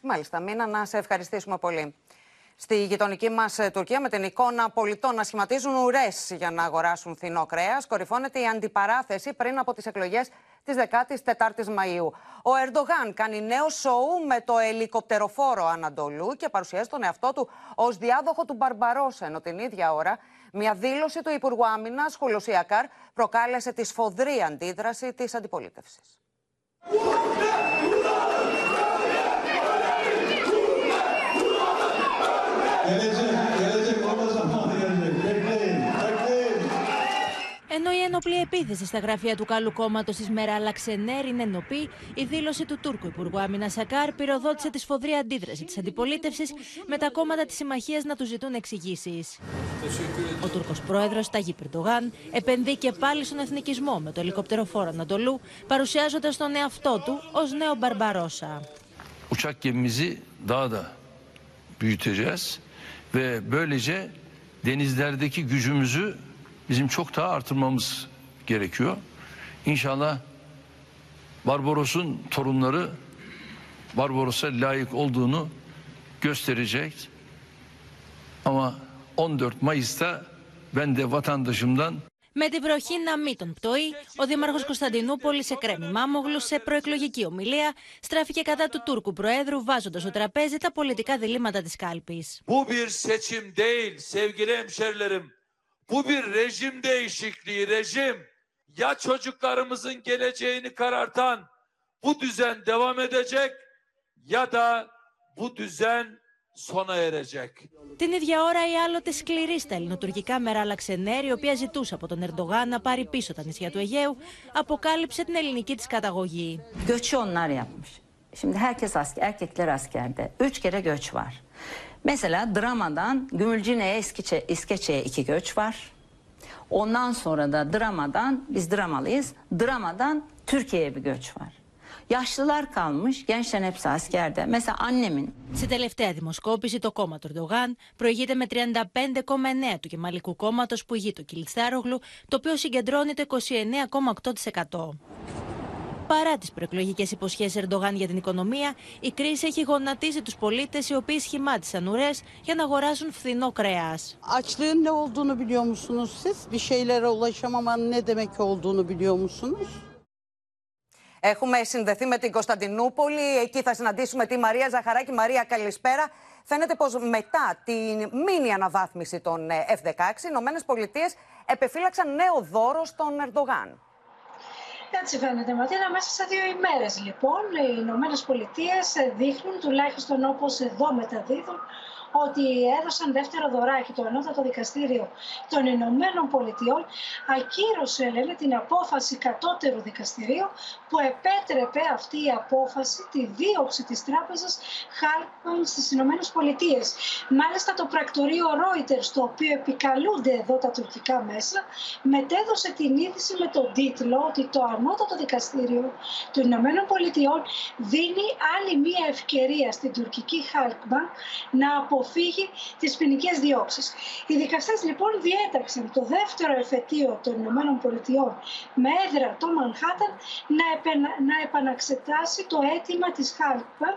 Μάλιστα, Μίνα, να σε ευχαριστήσουμε πολύ. Στη γειτονική μας Τουρκία, με την εικόνα πολιτών να σχηματίζουν ουρές για να αγοράσουν φθηνό κρέας, κορυφώνεται η αντιπαράθεση πριν από τις εκλογές της 14η Μαου. Ο Ερντογάν κάνει νέο σοου με το ελικοπτεροφόρο Ανατολού και παρουσιάζει τον εαυτό του ως διάδοχο του Μπαρμπαρόσα, ενώ την ίδια ώρα μια δήλωση του Υπουργού Άμυνας, Χουλουσιακάρ, προκάλεσε τη σφοδρή αντίδραση της αντιπολίτευσης. Ενώ η ένοπλη επίθεση στα γραφεία του καλού κόμματος της Μέρα Λαξενέρ είναι ενωπή, η δήλωση του Τούρκου Υπουργού Άμυνα Σακάρ πυροδότησε τη σφοδρή αντίδραση της αντιπολίτευσης με τα κόμματα της συμμαχίας να τους ζητούν εξηγήσεις. Ο Τούρκος πρόεδρος Ταγί Περντογάν επενδύει και πάλι στον εθνικισμό με το ελικοπτεροφόρο Ανατολού, παρουσιάζοντας τον εαυτό του ως νέο Μπαρμπαρόσα. uçak gemimizi daha da büyüteceğiz ve böylece denizlerdeki gücümüzü bizim çok daha artırmamız gerekiyor. İnşallah Barbaros'un torunları Barbaros'a layık olduğunu gösterecek. Ama 14 Mayıs'ta ben de vatandaşımdan Με την βροχή να μην τον πτωεί, ο Δήμαρχο Κωνσταντινούπολης σε κρέμη Μάμογλους σε προεκλογική ομιλία στράφηκε κατά του Τούρκου Προέδρου, βάζοντας στο τραπέζι τα πολιτικά διλήμματα της κάλπης. Bu bir seçim değil sevgili hemşerilerim. Την ίδια ώρα ή άλλοτε σκληροί στα ελληνοτουρκικά μεράλα ξενέρη, η οποία ζητούσε από τον Ερντογάν να πάρει πίσω τα νησιά του Αιγαίου, αποκάλυψε την ελληνική της καταγωγή. Mesela Drama'dan Gümülcine'ye İskeçe, İskeçe'ye iki göç var. Ondan sonra da Drama'dan, biz Dramalıyız, Drama'dan Türkiye'ye bir göç var. Yaşlılar kalmış, gençlerin hepsi askerde. Mesela annemin. Σε τελευταία δημοσκόπηση, το κόμμα του Ερντογάν προηγείται με 35,9% του Κεμαλικού κόμματο που ηγεί το Κιλιστάρογλου, το οποίο συγκεντρώνει το 29,8%. Παρά τις προεκλογικές υποσχέσεις Ερντογάν για την οικονομία, η κρίση έχει γονατίσει τους πολίτες οι οποίοι σχημάτισαν ουρές για να αγοράσουν φθηνό κρέας. Açlığın ne olduğunu biliyor musunuz siz? Bir şeylere ulaşamamanın ne demek olduğunu biliyor musunuz? Έχουμε συνδεθεί με την Κωνσταντινούπολη. Εκεί θα συναντήσουμε τη Μαρία Ζαχαράκη. Μαρία, καλησπέρα. Φαίνεται πως μετά την μήνυ αναβάθμιση των F-16, οι Ηνωμένες Πολιτείες επεφύλαξαν νέο δώρο στον Ερντογάν. Έτσι φαίνεται, Ματίνα. Μέσα σε δύο ημέρες, λοιπόν, οι Ηνωμένες Πολιτείες δείχνουν, τουλάχιστον όπως εδώ μεταδίδουν, ότι έδωσαν δεύτερο δωράκι. Το Ανώτατο Δικαστήριο των Ηνωμένων Πολιτειών ακύρωσε, λένε, την απόφαση κατώτερου δικαστηρίου που επέτρεπε αυτή η απόφαση τη δίωξη της τράπεζας Χάλκμαν στις Ηνωμένες Πολιτείες. Μάλιστα το πρακτορείο Reuters, το οποίο επικαλούνται εδώ τα τουρκικά μέσα, μετέδωσε την είδηση με τον τίτλο ότι το Ανώτατο Δικαστήριο των Ηνωμένων Πολιτειών δίνει άλλη μία ευκαιρία στην τουρκική Χάλκμαν να αποφασίσει αποφύγει τις ποινικές διώξεις. Οι δικαστές λοιπόν διέταξαν το δεύτερο εφετείο των Ηνωμένων Πολιτειών με έδρα το Μανχάταν να, να επαναξετάσει το αίτημα της Χάλπα,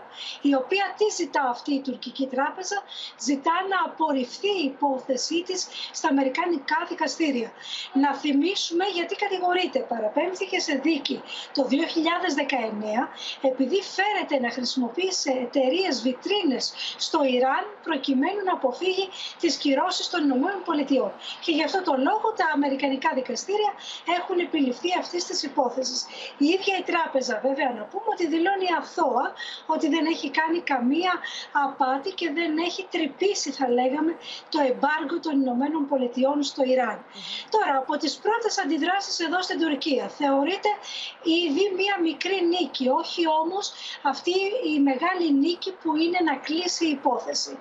η οποία τι ζητά αυτή η τουρκική τράπεζα, ζητά να απορριφθεί η υπόθεσή της στα Αμερικανικά δικαστήρια. Να θυμίσουμε γιατί κατηγορείται, παραπέμφθηκε σε δίκη το 2019 επειδή φέρεται να χρησιμοποιεί σε εταιρείες βιτρίνες στο Ιράν προκειμένου να αποφύγει τις κυρώσεις των Ηνωμένων Πολιτειών. Και γι' αυτό το λόγο τα Αμερικανικά δικαστήρια έχουν επιληφθεί αυτής της υπόθεσης. Η ίδια η τράπεζα, βέβαια, να πούμε ότι δηλώνει αθώα ότι δεν έχει κάνει καμία απάτη και δεν έχει τρυπήσει, θα λέγαμε, το εμπάργκο των Ηνωμένων Πολιτειών στο Ιράν. Τώρα, από τις πρώτες αντιδράσεις εδώ στην Τουρκία, θεωρείται ήδη μία μικρή νίκη, όχι όμως αυτή η μεγάλη νίκη που είναι να κλείσει η υπόθεση.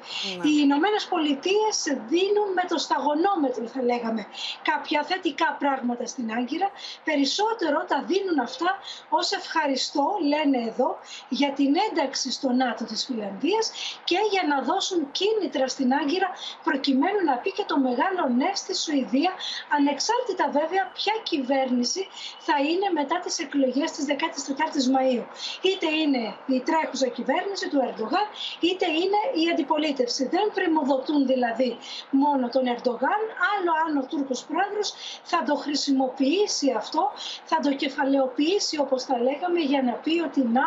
Οι Ηνωμένες Πολιτείες δίνουν με το σταγονόμετρο, θα λέγαμε, κάποια θετικά πράγματα στην Άγκυρα. Περισσότερο τα δίνουν αυτά ως ευχαριστώ, λένε εδώ, για την ένταξη στο ΝΑΤΟ της Φιλανδίας και για να δώσουν κίνητρα στην Άγκυρα προκειμένου να πει και το μεγάλο ναι στη Σουηδία, ανεξάρτητα βέβαια ποια κυβέρνηση θα είναι μετά τις εκλογές της 14η Μαου. Είτε είναι η τρέχουσα κυβέρνηση του Ερντογάν, είτε είναι η αντιπολίτευση. Δεν πρημοδοτούν δηλαδή μόνο τον Ερντογάν, άλλο αν ο Τούρκος πρόεδρος θα το χρησιμοποιήσει αυτό, θα το κεφαλαιοποιήσει όπως θα λέγαμε για να πει ότι να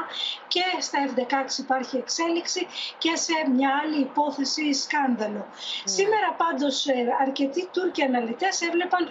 και στα F-16 υπάρχει εξέλιξη και σε μια άλλη υπόθεση σκάνδαλο. Ναι. Σήμερα πάντως ε, αρκετοί Τούρκοι αναλυτές έβλεπαν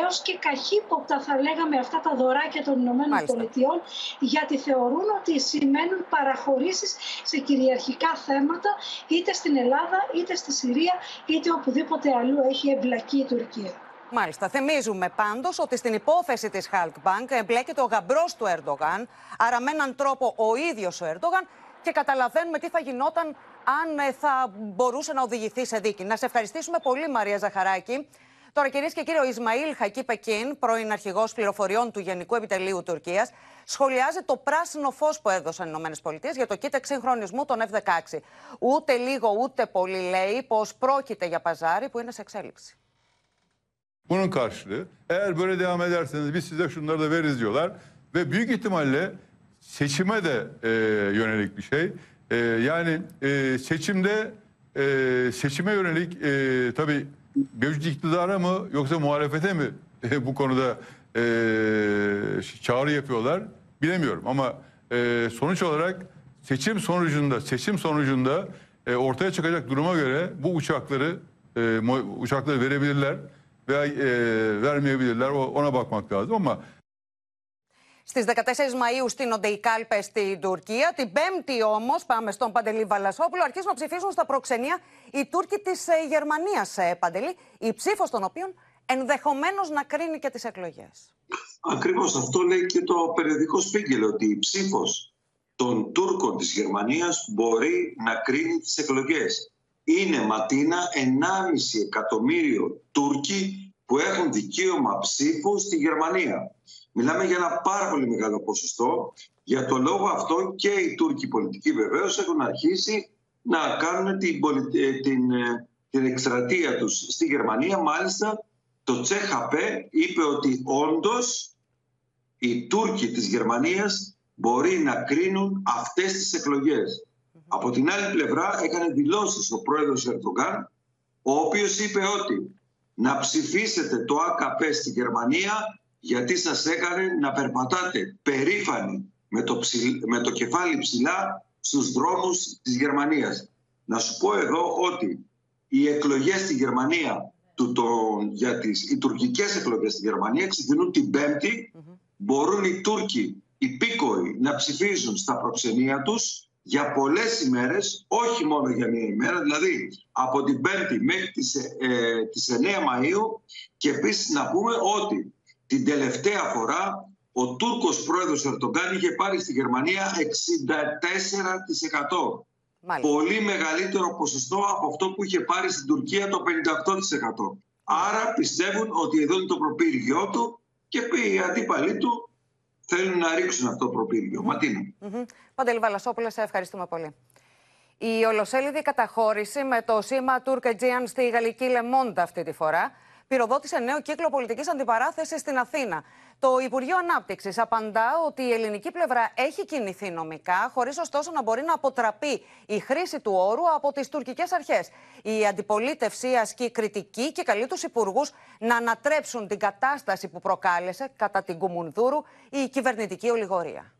έως και καχύποπτα θα λέγαμε αυτά τα δωράκια των Ηνωμένων Πολιτειών γιατί θεωρούν ότι σημαίνουν παραχωρήσεις σε κυριαρχικά θέματα είτε στην Ελλάδα, είτε στη Συρία, είτε οπουδήποτε αλλού έχει εμπλακεί η Τουρκία. Μάλιστα. Θυμίζουμε πάντως ότι στην υπόθεση της Χαλκμπάνκ εμπλέκεται ο γαμπρός του Ερντογάν, άρα με έναν τρόπο ο ίδιος ο Ερντογάν και καταλαβαίνουμε τι θα γινόταν αν ε, θα μπορούσε να οδηγηθεί σε δίκη. Να σε ευχαριστήσουμε πολύ Μαρία Ζαχαράκη. Τώρα, κυρίες και κύριοι, ο Ισμαήλ Χακί Πεκίν, πρώην αρχηγός πληροφοριών του Γενικού Επιτελείου Τουρκίας, σχολιάζει το πράσινο φως που έδωσαν οι ΗΠΑ για το κοίτ εξυγχρονισμού των F-16. Ούτε λίγο ούτε πολύ λέει πως πρόκειται για παζάρι που είναι σε εξέλιξη. Bunun karşılığı eğer böyle devam ederseniz biz size şunları da veririz diyorlar ve büyük ihtimalle seçime de e, yönelik bir şey. E, yani e, seçimde e, seçime yönelik e, tabii mevcut iktidara mı yoksa muhalefete mi bu konuda e, çağrı yapıyorlar bilemiyorum. Ama e, sonuç olarak seçim sonucunda seçim sonucunda e, ortaya çıkacak duruma göre bu uçakları e, uçakları verebilirler veya e, vermeyebilirler. Ona bakmak lazım ama Στις 14 Μαου στείνονται οι κάλπες στην Τουρκία. Την Πέμπτη όμως, πάμε στον Παντελή Βαλασόπουλο, αρχίζουν να ψηφίσουν στα προξενία οι Τούρκοι της ε, Γερμανίας, ε, Παντελή, η ψήφος των οποίων ενδεχομένως να κρίνει και τις εκλογές. Ακριβώς αυτό λέει και το περιοδικό Σπίγκελ, ότι η ψήφος των Τούρκων της Γερμανίας μπορεί να κρίνει τις εκλογές. Είναι ματίνα 1,5 εκατομμύριο Τούρκοι που έχουν δικαίωμα ψήφου στη Γερμανία. Μιλάμε για ένα πάρα πολύ μεγάλο ποσοστό. Για το λόγο αυτό και οι Τούρκοι πολιτικοί βεβαίως έχουν αρχίσει να κάνουν την, ε, την, ε, την εκστρατεία τους στη Γερμανία. Μάλιστα το CHP είπε ότι όντως οι Τούρκοι της Γερμανίας μπορεί να κρίνουν αυτές τις εκλογές. Από την άλλη πλευρά έκανε δηλώσεις ο πρόεδρος Ερντογκάν, ο οποίος είπε ότι να ψηφίσετε το AKP στη Γερμανία γιατί σας έκανε να περπατάτε περήφανοι με το, με το κεφάλι ψηλά στους δρόμους της Γερμανίας. Να σου πω εδώ ότι οι εκλογές στη Γερμανία, του, το, για τις, οι τουρκικές εκλογές στη Γερμανία ξεκινούν την Πέμπτη. Μπορούν οι Τούρκοι, οι πίκοοι, να ψηφίζουν στα προξενία τους για πολλές ημέρες, όχι μόνο για μία ημέρα, δηλαδή από την Πέμπτη μέχρι τις, ε, τις 9 Μαΐου και επίσης να πούμε ότι την τελευταία φορά ο Τούρκος πρόεδρος Ερτογκάν είχε πάρει στη Γερμανία 64%. Πολύ μεγαλύτερο ποσοστό από αυτό που είχε πάρει στην Τουρκία το 58%. Άρα πιστεύουν ότι εδώ είναι το προπύργιό του και οι αντίπαλοι του θέλουν να ρίξουν αυτό το προπύργιο. Ματίνα. Mm-hmm. Παντελή Βαλασόπουλε, σε ευχαριστούμε πολύ. Η ολοσέλιδη καταχώρηση με το σήμα Τουρκετζίαν στη γαλλική Λεμόντα αυτή τη φορά πυροδότησε νέο κύκλο πολιτικής αντιπαράθεσης στην Αθήνα. Το Υπουργείο Ανάπτυξης απαντά ότι η ελληνική πλευρά έχει κινηθεί νομικά, χωρίς ωστόσο να μπορεί να αποτραπεί η χρήση του όρου από τις τουρκικές αρχές. Η αντιπολίτευση ασκεί κριτική και καλεί τους υπουργούς να ανατρέψουν την κατάσταση που προκάλεσε κατά την Κουμουνδούρου η κυβερνητική ολιγορία.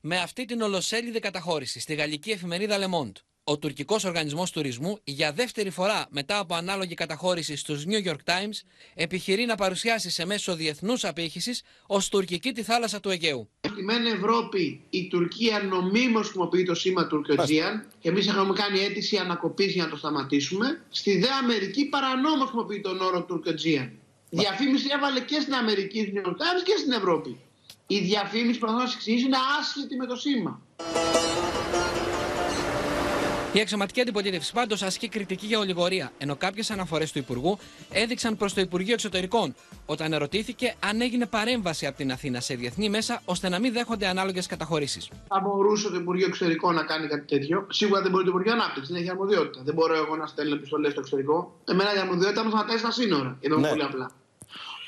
Με αυτή την ολοσέλιδη καταχώρηση στη γαλλική εφημερίδα Le Monde, ο τουρκικός οργανισμός τουρισμού για δεύτερη φορά μετά από ανάλογη καταχώρηση στους New York Times επιχειρεί να παρουσιάσει σε μέσο διεθνούς απήχησης ως τουρκική τη θάλασσα του Αιγαίου. Στη ΜΕΝ Ευρώπη η Τουρκία νομίμως χρησιμοποιεί το σήμα Τουρκοτζίαν και εμείς έχουμε κάνει αίτηση ανακοπής για να το σταματήσουμε. Στη ΔΕ Αμερική παρανόμως χρησιμοποιεί τον όρο Τουρκοτζίαν. Διαφήμιση έβαλε και στην Αμερική, New York Times και στην Ευρώπη. Η διαφήμιση, προσπαθώ να σας εξηγήσω, είναι άσχετη με το σήμα. Η αξιωματική αντιπολίτευση πάντως ασκεί κριτική για ολιγορία, ενώ κάποιες αναφορές του Υπουργού έδειξαν προς το Υπουργείο Εξωτερικών όταν ερωτήθηκε αν έγινε παρέμβαση από την Αθήνα σε διεθνή μέσα ώστε να μην δέχονται ανάλογες καταχωρήσεις. Θα μπορούσε το Υπουργείο Εξωτερικών να κάνει κάτι τέτοιο. Σίγουρα δεν μπορεί το Υπουργείο Ανάπτυξης, δεν έχει αρμοδιότητα. Δεν μπορώ εγώ να στέλνω επιστολές στο εξωτερικό. Εμένα η αρμοδιότητα μα να στα σύνορα. Εδώ ναι. πολύ απλά.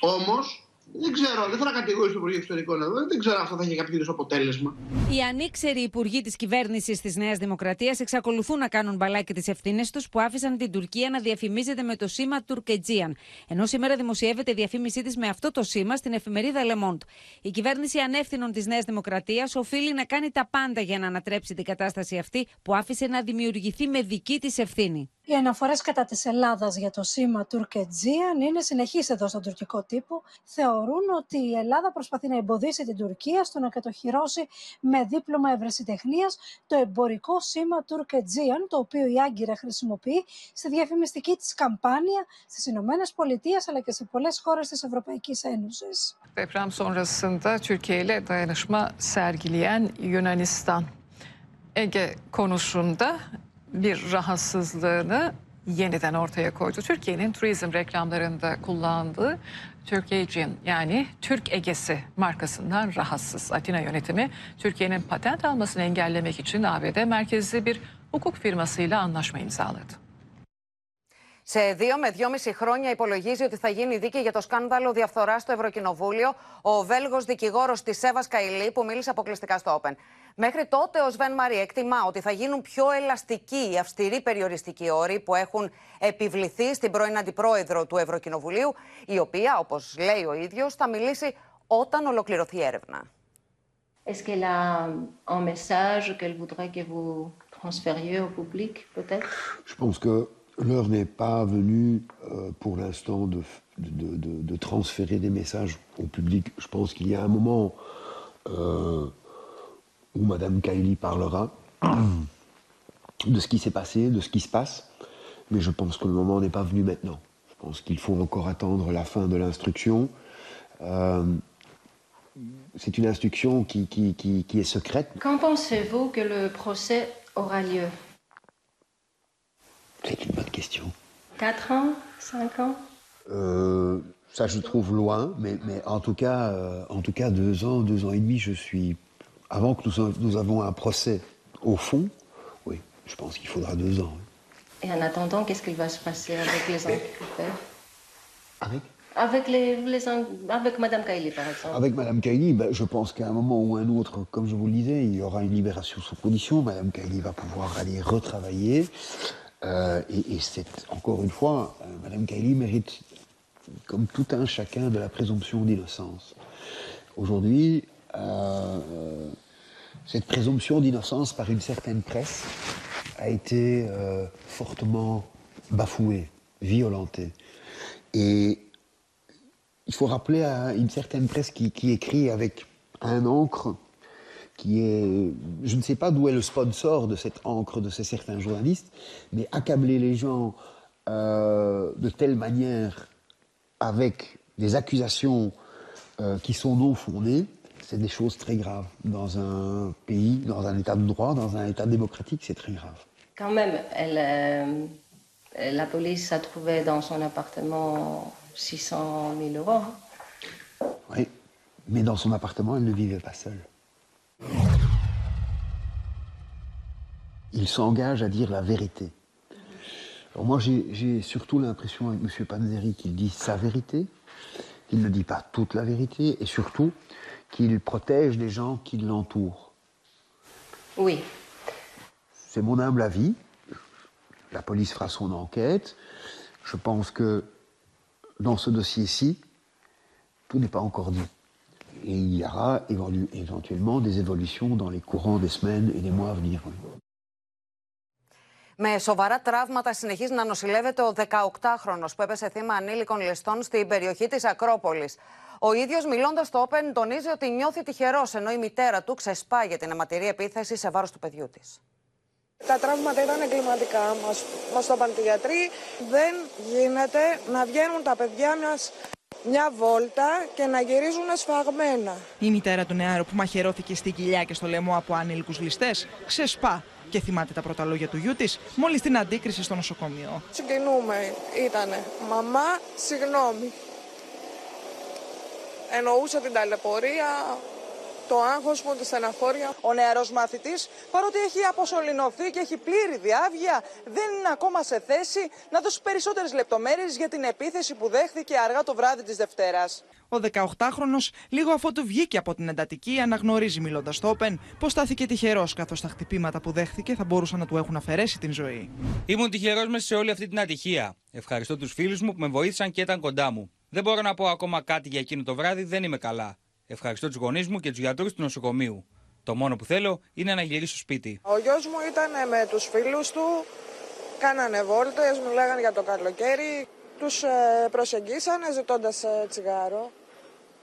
Όμως δεν ξέρω, δεν θα κατηγορήσω το Υπουργείο Εξωτερικών εδώ, δεν ξέρω αν αυτό θα έχει κάποιο είδους αποτέλεσμα. Οι ανήξεροι υπουργοί της κυβέρνησης της Νέας Δημοκρατίας εξακολουθούν να κάνουν μπαλάκι τις ευθύνες τους που άφησαν την Τουρκία να διαφημίζεται με το σήμα Τουρκετζίαν. Ενώ σήμερα δημοσιεύεται η διαφήμιση της με αυτό το σήμα στην εφημερίδα Λεμόντ. Η κυβέρνηση ανεύθυνων της Νέας Δημοκρατίας οφείλει να κάνει τα πάντα για να ανατρέψει την κατάσταση αυτή που άφησε να δημιουργηθεί με δική της ευθύνη. Οι αναφορές κατά της Ελλάδας για το σήμα Τουρκετζίαν είναι συνεχείς εδώ στον τουρκικό τύπο. Θεωρούν ότι η Ελλάδα προσπαθεί να εμποδίσει την Τουρκία στο να κατοχυρώσει με δίπλωμα ευρεσιτεχνίας το εμπορικό σήμα Τουρκετζίαν, το οποίο η Άγκυρα χρησιμοποιεί στη διαφημιστική της καμπάνια στις Ηνωμένες Πολιτείες αλλά και σε πολλές χώρες της Ευρωπαϊκής Ένωσης. Deprem sonrasında Türkiye ile dayanışma sergileyen Yunanistan Ege konusunda bir rahatsızlığını yeniden ortaya koydu. Türkiye'nin turizm reklamlarında kullandığı Türkiye'cin yani Türk Egesi markasından rahatsız. Atina yönetimi Türkiye'nin patent almasını engellemek için ABD merkezli bir hukuk firmasıyla anlaşma imzaladı. Σε δύο με δυόμιση χρόνια υπολογίζει ότι θα γίνει δίκη για το σκάνδαλο διαφθοράς στο Ευρωκοινοβούλιο ο Βέλγος δικηγόρος της Σέβα Καηλή που μίλησε αποκλειστικά στο Open. Μέχρι τότε ο Σβέν Μαρή εκτιμά ότι θα γίνουν πιο ελαστικοί οι αυστηροί περιοριστικοί όροι που έχουν επιβληθεί στην πρώην Αντιπρόεδρο του Ευρωκοινοβουλίου, η οποία, όπως λέει ο ίδιος, θα μιλήσει όταν ολοκληρωθεί η έρευνα. Est-ce qu'elle a un message qu'elle voudrait que vous transfériez au public, peut-être; Je pense que l'heure n'est pas venue euh, pour l'instant de, de, de, de, transférer des messages au public. Je pense qu'il y a un moment euh, où Madame Kaili parlera de ce qui s'est passé, de ce qui se passe. Mais je pense que le moment n'est pas venu maintenant. Je pense qu'il faut encore attendre la fin de l'instruction. Euh, c'est une instruction qui, qui, qui, qui, est secrète. Quand pensez-vous que le procès aura lieu? C'est une bonne question. 4 ans 5 ans? Euh, Ça, je trouve loin, mais, mais en, tout cas, euh, en tout cas, deux ans, deux ans et demi, je suis. Avant que nous, nous avons un procès au fond, oui, je pense qu'il faudra deux ans. Et en attendant, qu'est-ce qu'il va se passer avec les enquêteurs? Avec? Avec, les, les, avec Mme Kaili, par exemple. Avec Mme Kaili, ben, je pense qu'à un moment ou un autre, comme je vous le disais, il y aura une libération sous condition. Mme Kaili va pouvoir aller retravailler. Euh, et, c'est, encore une fois, euh, Mme Kaili mérite, comme tout un chacun, de la présomption d'innocence. Aujourd'hui, euh, cette présomption d'innocence par une certaine presse a été euh, fortement bafouée, violentée. Et il faut rappeler à une certaine presse qui, qui, écrit avec un encre qui est. Je ne sais pas d'où est le sponsor de cette encre de ces certains journalistes, mais accabler les gens euh, de telle manière avec des accusations euh, qui sont non fondées, c'est des choses très graves. Dans un pays, dans un état de droit, dans un état démocratique, c'est très grave. Quand même, elle, euh, la police a trouvé dans son appartement 600 000 euros. Oui, mais dans son appartement, elle ne vivait pas seule. Il s'engage à dire la vérité. Alors moi, j'ai surtout l'impression avec M. Panzeri qu'il dit sa vérité, qu'il ne dit pas toute la vérité, et surtout qu'il protège les gens qui l'entourent. Oui. C'est mon humble avis. La police fera son enquête. Je pense que dans ce dossier-ci, tout n'est pas encore dit. Et il y aura éventuellement des évolutions dans les courants des semaines et des mois à venir. Με σοβαρά τραύματα συνεχίζει να νοσηλεύεται ο 18χρονος που έπεσε θύμα ανήλικων ληστών στην περιοχή της Ακρόπολης. Ο ίδιος μιλώντας στο Open τονίζει ότι νιώθει τυχερός ενώ η μητέρα του ξεσπάγει την αιματηρή επίθεση σε βάρος του παιδιού της. Τα τραύματα ήταν εγκληματικά, μας, μας το είπαν οι γιατροί. Δεν γίνεται να βγαίνουν τα παιδιά μας μια βόλτα και να γυρίζουν σφαγμένα. Η μητέρα του νεάρου που μαχαιρώθηκε στην κοιλιά και στο λαιμό από ανήλικους ληστές ξεσπά και θυμάται τα πρώτα λόγια του γιού της μόλις την αντίκριση στο νοσοκομείο. Συγκινούμε ήτανε. Μαμά, συγγνώμη. Εννοούσα την ταλαιπωρία, το άγχος μου, της στεναχώρια. Ο νεαρός μαθητής, παρότι έχει αποσωληνωθεί και έχει πλήρη διάβγεια, δεν είναι ακόμα σε θέση να δώσει περισσότερες λεπτομέρειες για την επίθεση που δέχθηκε αργά το βράδυ της Δευτέρας. Ο 18χρονο, λίγο αφότου βγήκε από την εντατική, αναγνωρίζει μιλώντας στο Open πως στάθηκε τυχερός καθώς τα χτυπήματα που δέχθηκε θα μπορούσαν να του έχουν αφαιρέσει την ζωή. Ήμουν τυχερός μέσα σε όλη αυτή την ατυχία. Ευχαριστώ τους φίλους μου που με βοήθησαν και ήταν κοντά μου. Δεν μπορώ να πω ακόμα κάτι για εκείνο το βράδυ, δεν είμαι καλά. Ευχαριστώ τους γονείς μου και τους γιατρούς του νοσοκομείου. Το μόνο που θέλω είναι να γυρίσω σπίτι. Ο γιος μου ήταν με τους φίλους του, κάνανε βόλτες, μιλάγανε για το καλοκαίρι. Τους ε, προσεγγίσανε ζητώντας ε, τσιγάρο.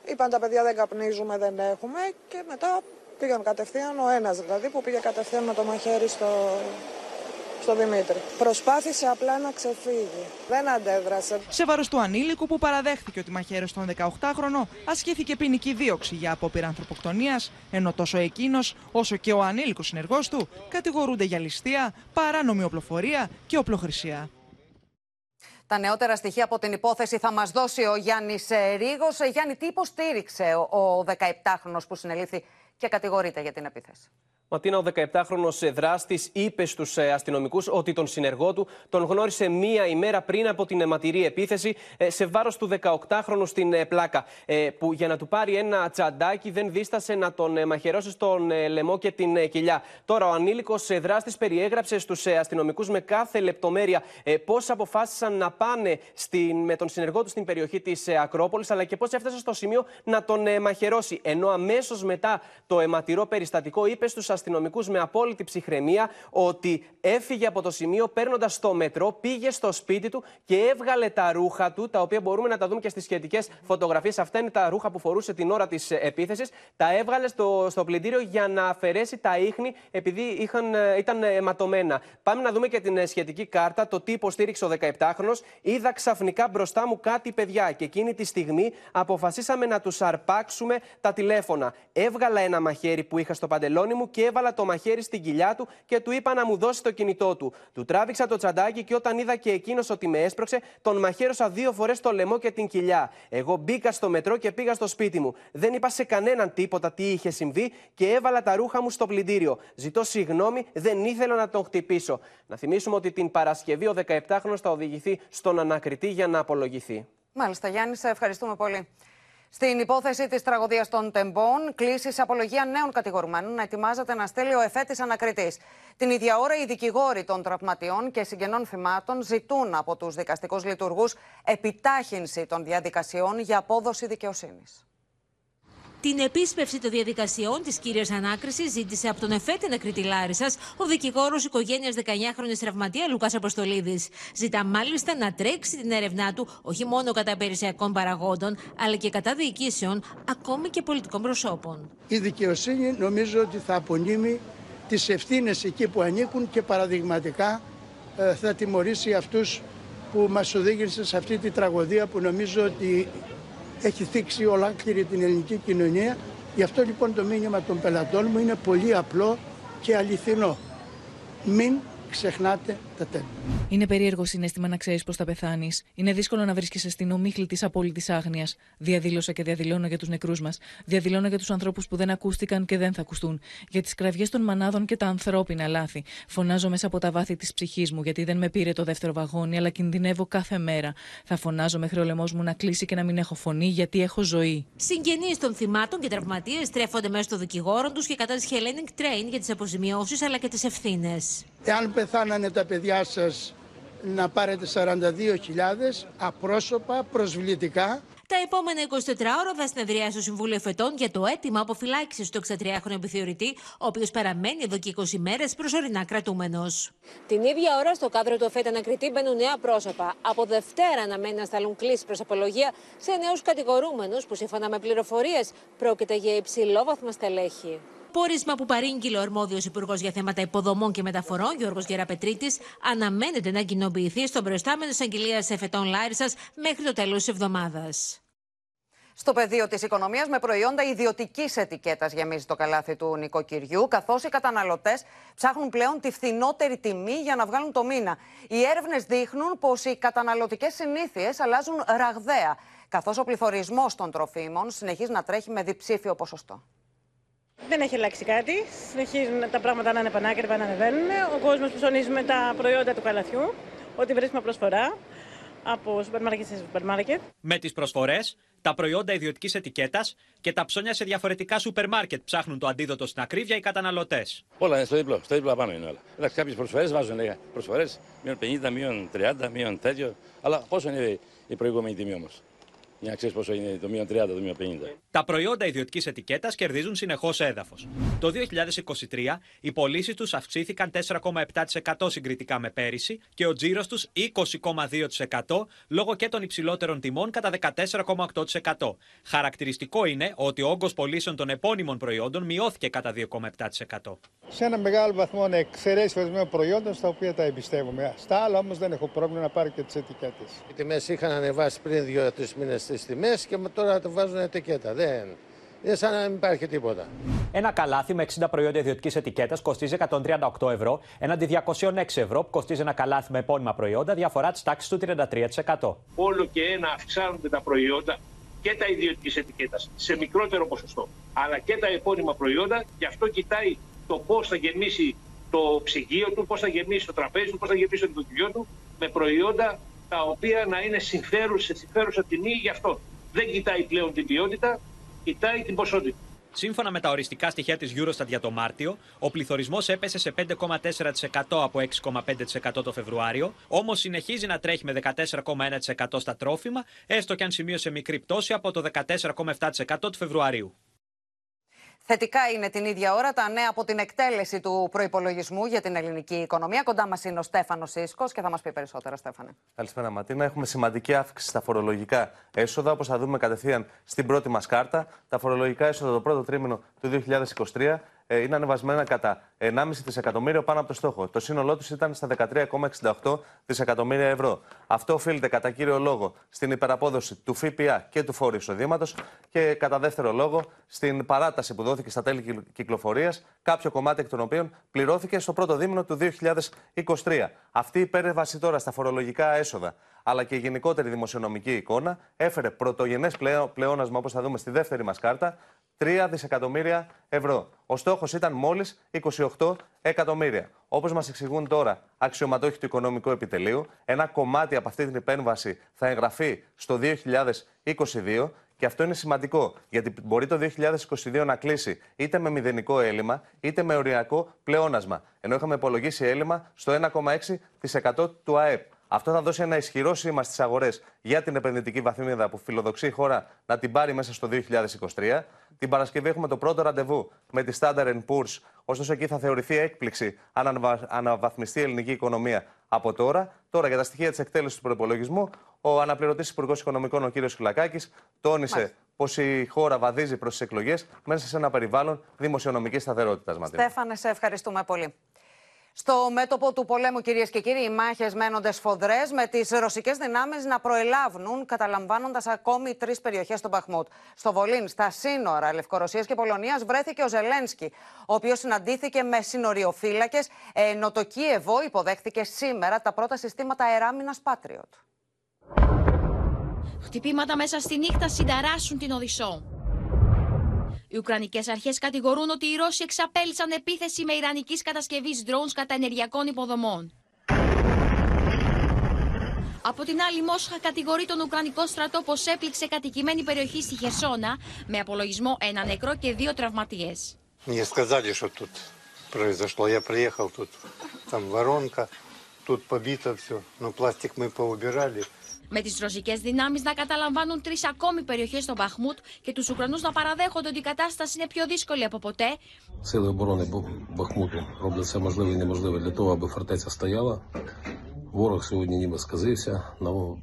Είπαν τα παιδιά δεν καπνίζουμε, δεν έχουμε και μετά πήγαν κατευθείαν ο ένας δηλαδή που πήγε κατευθείαν με το μαχαίρι στο, στο Δημήτρη. Προσπάθησε απλά να ξεφύγει. Δεν αντέδρασε. Σε βάρος του ανήλικου που παραδέχθηκε ότι μαχαίρωσε τον 18χρονο, ασκήθηκε ποινική δίωξη για απόπειρα ανθρωποκτονίας, ενώ τόσο εκείνος όσο και ο ανήλικος συνεργός του κατηγορούνται για ληστεία, παράνομη οπλοφορία και οπλοχρησία. Τα νεότερα στοιχεία από την υπόθεση θα μας δώσει ο Γιάννης Ρίγος. Γιάννη, τι υποστήριξε ο 17χρονος που συνελήφθη και κατηγορείται για την επίθεση; Ματίνα, ο 17χρονο δράστης είπε στους ε, αστυνομικούς ότι τον συνεργό του τον γνώρισε μία ημέρα πριν από την αιματηρή επίθεση ε, σε βάρος του 18χρονου στην ε, πλάκα. Που για να του πάρει ένα τσαντάκι δεν δίστασε να τον μαχαιρώσει στον λαιμό και την κοιλιά. Τώρα, ο ανήλικος δράστης περιέγραψε στους αστυνομικούς με κάθε λεπτομέρεια πώς αποφάσισαν να πάνε στην, με τον συνεργό του στην περιοχή της Ακρόπολης, αλλά και πώς έφτασε στο σημείο να τον μαχαιρώσει. Ενώ αμέσως μετά το αιματηρό περιστατικό είπε στους αστυνομικούς αστυνομικού με απόλυτη ψυχραιμία ότι έφυγε από το σημείο παίρνοντας το μετρό, πήγε στο σπίτι του και έβγαλε τα ρούχα του, τα οποία μπορούμε να τα δούμε και στις σχετικές φωτογραφίες. Αυτά είναι τα ρούχα που φορούσε την ώρα της επίθεσης. Τα έβγαλε στο, στο πλυντήριο για να αφαιρέσει τα ίχνη, επειδή είχαν, ε, ήταν αιματωμένα. Πάμε να δούμε και την ε, σχετική κάρτα, το τι υποστήριξε ο 17χρονο. Είδα ξαφνικά μπροστά μου κάτι παιδιά και εκείνη τη στιγμή αποφασίσαμε να τους αρπάξουμε τα τηλέφωνα. Έβγαλα ένα μαχαίρι που είχα στο παντελόνι μου και και έβαλα το μαχαίρι στην κοιλιά του και του είπα να μου δώσει το κινητό του. Του τράβηξα το τσαντάκι και όταν είδα και εκείνος ότι με έσπρωξε, τον μαχαίρωσα δύο φορές το λαιμό και την κοιλιά. Εγώ μπήκα στο μετρό και πήγα στο σπίτι μου. Δεν είπα σε κανέναν τίποτα τι είχε συμβεί και έβαλα τα ρούχα μου στο πλυντήριο. Ζητώ συγγνώμη, δεν ήθελα να τον χτυπήσω. Να θυμίσουμε ότι την Παρασκευή ο 17χρονο θα οδηγηθεί στον ανακριτή για να απολογηθεί. Μάλιστα, Γιάννη, σε ευχαριστούμε πολύ. Στην υπόθεση της τραγωδίας των Τεμπών, κλείσει σε απολογία νέων κατηγορουμένων να ετοιμάζεται να στέλνει ο εφέτης ανακριτής. Την ίδια ώρα, οι δικηγόροι των τραυματιών και συγγενών θυμάτων ζητούν από τους δικαστικούς λειτουργούς επιτάχυνση των διαδικασιών για απόδοση δικαιοσύνης. Την επίσπευση των διαδικασιών της κύριας ανάκρισης ζήτησε από τον εφέτη Νεκρήτη Λάρισα ο δικηγόρος οικογένειας 19χρονη τραυματίας Λουκάς Αποστολίδης. Ζητά μάλιστα να τρέξει την έρευνά του όχι μόνο κατά περιουσιακών παραγόντων, αλλά και κατά διοικήσεων, ακόμη και πολιτικών προσώπων. Η δικαιοσύνη νομίζω ότι θα απονείμει τις ευθύνες εκεί που ανήκουν και παραδειγματικά ε, θα τιμωρήσει αυτούς που μας οδήγησε σε αυτή τη τραγωδία που νομίζω ότι έχει θίξει ολόκληρη την ελληνική κοινωνία. Γι' αυτό λοιπόν το μήνυμα των πελατών μου είναι πολύ απλό και αληθινό. Μην ξεχνάτε τα τέλη. Είναι περίεργο συνέστημα να ξέρεις πώς θα πεθάνεις. Είναι δύσκολο να βρίσκεσαι στην ομίχλη της απόλυτης άγνοιας. Διαδήλωσα και διαδηλώνω για τους νεκρούς μας. Διαδηλώνω για τους ανθρώπους που δεν ακούστηκαν και δεν θα ακουστούν. Για τις κραυγές των μανάδων και τα ανθρώπινα λάθη. Φωνάζω μέσα από τα βάθη της ψυχής μου, γιατί δεν με πήρε το δεύτερο βαγόνι, αλλά κινδυνεύω κάθε μέρα. Θα φωνάζω μέχρι ο λαιμό μου να κλείσει και να μην έχω φωνή, γιατί έχω ζωή. Συγγενείς των θυμάτων και τραυματίες στρέφονται μέσα στο δικηγόρο τους και κατά τη Hellenic Train για τις αποζημιώσεις αλλά και τις ευθύνες. Εάν πεθάνανε τα παιδιά σας να πάρετε 42.000 απρόσωπα, προσβλητικά. Τα επόμενα 24 ώρα θα συνεδριάσει το Συμβούλιο Εφετών για το αίτημα αποφυλάκηση του 63χρονου επιθεωρητή, ο οποίος παραμένει εδώ και 20 μέρες προσωρινά κρατούμενος. Την ίδια ώρα στο κάδρο του ΕΦΕΤ ανακριτή μπαίνουν νέα πρόσωπα. Από Δευτέρα αναμένει να σταλούν κλήσεις προς απολογία σε νέους κατηγορούμενους που σύμφωνα με πληροφορίες πρόκειται για υψηλόβαθμα στελέχη. Πόρισμα που παρήγγειλε ο αρμόδιος Υπουργός για θέματα υποδομών και μεταφορών, Γιώργος Γεραπετρίτης, αναμένεται να κοινοποιηθεί στον προϊστάμενο εισαγγελία εφετών Λάρισας μέχρι το τέλος της εβδομάδας. Στο πεδίο της οικονομίας, με προϊόντα ιδιωτικής ετικέτας γεμίζει το καλάθι του νοικοκυριού, καθώς οι καταναλωτές ψάχνουν πλέον τη φθηνότερη τιμή για να βγάλουν το μήνα. Οι έρευνες δείχνουν πως οι καταναλωτικές συνήθειες αλλάζουν ραγδαία, καθώς ο πληθωρισμός των τροφίμων συνεχίζει να τρέχει με διψήφιο ποσοστό. Δεν έχει αλλάξει κάτι. Συνεχίζουν τα πράγματα να είναι πανάκριβα, να ανεβαίνουν. Ο κόσμος ψωνίζει με τα προϊόντα του καλαθιού. Ό,τι βρίσκουμε προσφορά από σούπερ μάρκετ σε σούπερ μάρκετ. Με τις προσφορές, τα προϊόντα ιδιωτικής ετικέτας και τα ψώνια σε διαφορετικά σούπερ μάρκετ ψάχνουν το αντίδοτο στην ακρίβεια οι καταναλωτές. Όλα είναι στο διπλό, στο διπλό πάνω είναι όλα. Εντάξει, κάποιες προσφορές βάζουν προσφορές, μείον 50, μείον 30, μείον τέτοιο. Αλλά πόσο είναι η προηγούμενη τιμή όμως; Για να ξέρεις πόσο είναι το μείον 30, το μείον 50. Τα προϊόντα ιδιωτικής ετικέτας κερδίζουν συνεχώς έδαφος. Το 2023 οι πωλήσεις τους αυξήθηκαν 4,7% συγκριτικά με πέρυσι και ο τζίρος τους 20,2% λόγω και των υψηλότερων τιμών κατά 14,8%. Χαρακτηριστικό είναι ότι ο όγκος πωλήσεων των επώνυμων προϊόντων μειώθηκε κατά 2,7%. Σε ένα μεγάλο βαθμό να εξαιρέσεις ορισμένων προϊόντων στα οποία τα εμπιστεύομαι. Στα άλλα όμως δεν έχω πρόβλημα να πάρω και τις ετικέτες. Οι τιμές είχαν ανεβάσει πριν δύο-τρεις μήνες τι τιμές και τώρα το βάζουν ετικέτα. Δεν, είναι σαν να μην υπάρχει τίποτα. Ένα καλάθι με 60 προϊόντα ιδιωτικής ετικέτας κοστίζει 138 ευρώ, έναντι 206 ευρώ που κοστίζει ένα καλάθι με επώνυμα προϊόντα, διαφορά της τάξης του 33%. Όλο και ένα αυξάνονται τα προϊόντα και τα ιδιωτικής ετικέτας σε μικρότερο ποσοστό, αλλά και τα επώνυμα προϊόντα, γι' αυτό κοιτάει το πώς θα γεμίσει το ψυγείο του, πώς θα γεμίσει το τραπέζι του, πώς θα γεμίσει το νοικοκυριό του με προϊόντα τα οποία να είναι συμφέρουσα, σε συμφέρουσα τιμή γι' αυτό. Δεν κοιτάει πλέον την ποιότητα, κοιτάει την ποσότητα. Σύμφωνα με τα οριστικά στοιχεία της Eurostat για το Μάρτιο, ο πληθωρισμός έπεσε σε 5,4% από 6,5% το Φεβρουάριο, όμως συνεχίζει να τρέχει με 14,1% στα τρόφιμα, έστω και αν σημείωσε μικρή πτώση από το 14,7% του Φεβρουαρίου. Θετικά είναι την ίδια ώρα τα νέα από την εκτέλεση του προπολογισμού για την ελληνική οικονομία. Κοντά μας είναι ο Στέφανος Σίσκο και θα μας πει περισσότερα, Στέφανε. Καλησπέρα, Ματίνα. Έχουμε σημαντική αύξηση στα φορολογικά έσοδα, όπως θα δούμε κατευθείαν στην πρώτη μας κάρτα. Τα φορολογικά έσοδα το πρώτο τρίμηνο του 2023 ε, είναι ανεβασμένα κατά 1,5 δισεκατομμύριο πάνω από το στόχο. Το σύνολό τους ήταν στα 13,68 δισεκατομμύρια ευρώ. Αυτό οφείλεται κατά κύριο λόγο στην υπεραπόδοση του ΦΠΑ και του φόρου εισοδήματος και κατά δεύτερο λόγο στην παράταση που δόθηκε στα τέλη κυκλοφορίας, κάποιο κομμάτι εκ των οποίων πληρώθηκε στο πρώτο δίμηνο του 2023. Αυτή η υπέρβαση τώρα στα φορολογικά έσοδα αλλά και η γενικότερη δημοσιονομική εικόνα έφερε πρωτογενές πλεόνασμα, όπως θα δούμε στη δεύτερη μας κάρτα, 3 δισεκατομμύρια ευρώ. Ο στόχος ήταν μόλις 28 εκατομμύρια. Όπως μας εξηγούν τώρα αξιωματούχοι του Οικονομικού Επιτελείου, ένα κομμάτι από αυτή την επέμβαση θα εγγραφεί στο 2022 και αυτό είναι σημαντικό, γιατί μπορεί το 2022 να κλείσει είτε με μηδενικό έλλειμμα, είτε με οριακό πλεόνασμα. Ενώ είχαμε υπολογίσει έλλειμμα στο 1,6% του ΑΕΠ. Αυτό θα δώσει ένα ισχυρό σήμα στις αγορές για την επενδυτική βαθμίδα που φιλοδοξεί η χώρα να την πάρει μέσα στο 2023. Την Παρασκευή έχουμε το πρώτο ραντεβού με τη Standard Poor's. Ωστόσο, εκεί θα θεωρηθεί έκπληξη αν αναβαθμιστεί η ελληνική οικονομία από τώρα. Τώρα, για τα στοιχεία της εκτέλεσης του προπολογισμού, ο αναπληρωτής Υπουργός Οικονομικών, ο κ. Χιλακάκη, τόνισε πως η χώρα βαδίζει προς τις εκλογές μέσα σε ένα περιβάλλον δημοσιονομικής σταθερότητας. Στέφανε, σε ευχαριστούμε πολύ. Στο μέτωπο του πολέμου, κυρίες και κύριοι, οι μάχες μένονται σφοδρές, με τις ρωσικές δυνάμεις να προελάβουν, καταλαμβάνοντας ακόμη τρεις περιοχές στον Παχμούτ. Στο Βολίν, στα σύνορα Λευκορωσίας και Πολωνίας, βρέθηκε ο Ζελένσκι, ο οποίος συναντήθηκε με συνοριοφύλακες, ενώ το Κίεβο υποδέχθηκε σήμερα τα πρώτα συστήματα αεράμινα Patriot. Χτυπήματα μέσα στη νύχτα συνταράσσουν την Οδυσσό. Οι Ουκρανικέ αρχέ κατηγορούν ότι οι Ρώσοι εξαπέλυσαν επίθεση με ιρανική κατασκευή drones κατά ενεργειακών υποδομών. Από την άλλη, Μόσχα κατηγορεί τον Ουκρανικό στρατό πω έπληξε κατοικημένη περιοχή στη Χερσόνα με απολογισμό ένα νεκρό και δύο τραυματίε. Мне сказали, что тут произошло. Я приехал, тут там воронка, тут побито все. Но пластик мы поубирали. με τι ρωσικέ δυνάμει να καταλαμβάνουν τρει ακόμη περιοχέ στο Μπαχμούτ και του Ουκρανού να παραδέχονται ότι η κατάσταση είναι πιο δύσκολη από ποτέ. Сили оборони Бахмуту роблять все можливе і неможливе для того, аби фортеця стояла. Ворог сьогодні ніби сказився,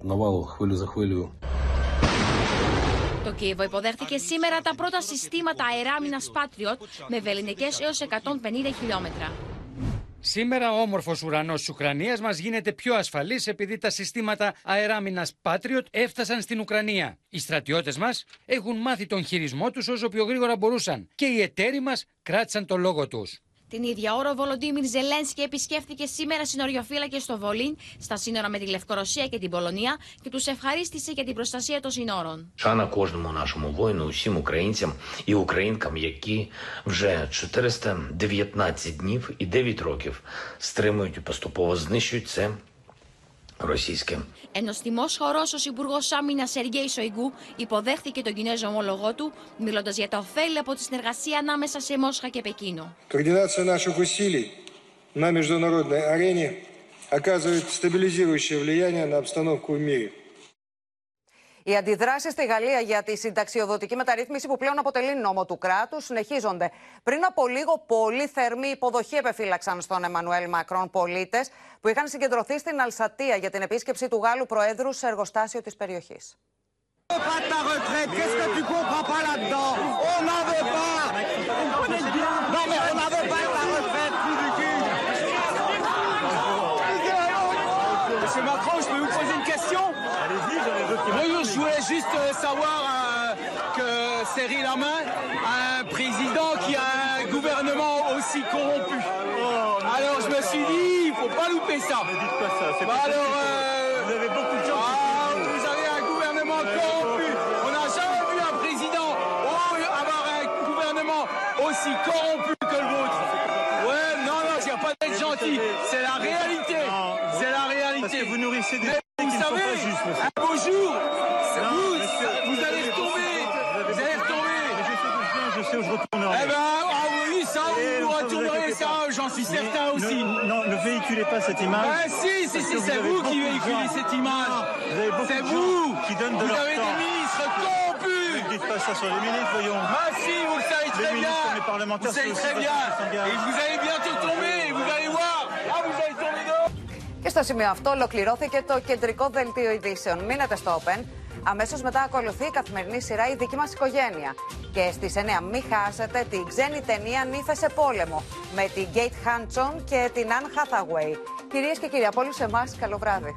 навал хвилю за хвилею. Το Κίεβο υποδέχθηκε σήμερα τα πρώτα συστήματα αεράμινας Patriot με βεληνικές έως 150 χιλιόμετρα. Σήμερα ο όμορφος ουρανός της Ουκρανίας μας γίνεται πιο ασφαλής επειδή τα συστήματα αεράμινας Patriot έφτασαν στην Ουκρανία. Οι στρατιώτες μας έχουν μάθει τον χειρισμό τους όσο πιο γρήγορα μπορούσαν και οι εταίροι μας κράτησαν το λόγο τους. Την ίδια ώρα, ο Βολοντίμιρ Ζελένσκι επισκέφθηκε σήμερα συνοριοφύλακε στο Βολίν, στα σύνορα με τη Λευκορωσία και την Πολωνία και του ευχαρίστησε για την προστασία των συνόρων. Шана кожному нашому воїну, усім українцям і українкам, які вже 419 днів і 9 років стримують і поступово знищують це ρωσίσκε. Ενώ στη Μόσχα ο Ρώσος Υπουργό Άμυνα Σεργέη Σοϊγκού υποδέχθηκε τον Κινέζο ομόλογό του, μιλώντα για τα ωφέλη από τη συνεργασία ανάμεσα σε Μόσχα και Πεκίνο. Координация наших усилий на международной арене оказывает стабилизирующее влияние на обстановку в мире. Οι αντιδράσεις στη Γαλλία για τη συνταξιοδοτική μεταρρύθμιση που πλέον αποτελεί νόμο του κράτους συνεχίζονται. Πριν από λίγο, πολύ θερμή υποδοχή επεφύλαξαν στον Εμμανουέλ Μακρόν πολίτες που είχαν συγκεντρωθεί στην Αλσατία για την επίσκεψη του Γάλλου Προέδρου σε εργοστάσιο της περιοχής. Juste euh, savoir euh, que Cyril Hamin a un président qui a un gouvernement aussi corrompu. Alors je me suis dit, il faut pas louper ça. Ne dites pas ça, c'est Bah pas alors, euh, Vous avez beaucoup de gens qui ah, Vous avez un gouvernement corrompu. On n'a jamais vu un président oh, avoir un gouvernement aussi corrompu que le vôtre. Ouais, non, non, il n'y a pas d'être gentil. C'est la réalité. C'est la réalité. Parce que vous nourrissez des Mais idées vous qui ne sont savez, pas justes, monsieur. un beau jour, c'est Non, vous, monsieur. vous allez retomber. Vous allez retomber. J'ai fait du bien, je sais où je retournerai. Eh ben, ah oui, ça, Et vous vous retournerez inquiétez ça, pas. j'en suis Mais certain ne- aussi. Non, ne véhiculez pas cette image. Ah si, si, Parce si, que c'est avez vous beaucoup qui de véhiculez gens- cette image. Vous avez beaucoup C'est de vous gens qui donnent de Vous leur avez temps. des ministres corrompus. Ne dites pas ça sur les ministres, voyons. Ah si, vous le savez Les très bien. ministres, les parlementaires, Vous savez c'est très aussi bien. parce qu'ils s'engagent. Et vous allez bientôt tomber, vous allez voir. Ah, vous allez tomber dehors. Και στο σημείο αυτό ολοκληρώθηκε το κεντρικό δελτίο ειδήσεων. Μείνετε στο Open. Αμέσως μετά ακολουθεί η καθημερινή σειρά Η δική μας οικογένεια. Και στις 9 μην χάσετε την ξένη ταινία Νύφες σε πόλεμο με την Γκέιτ Χάντσον και την Αν Hathaway. Κυρίες και κύριοι, από όλους εμάς, καλό βράδυ.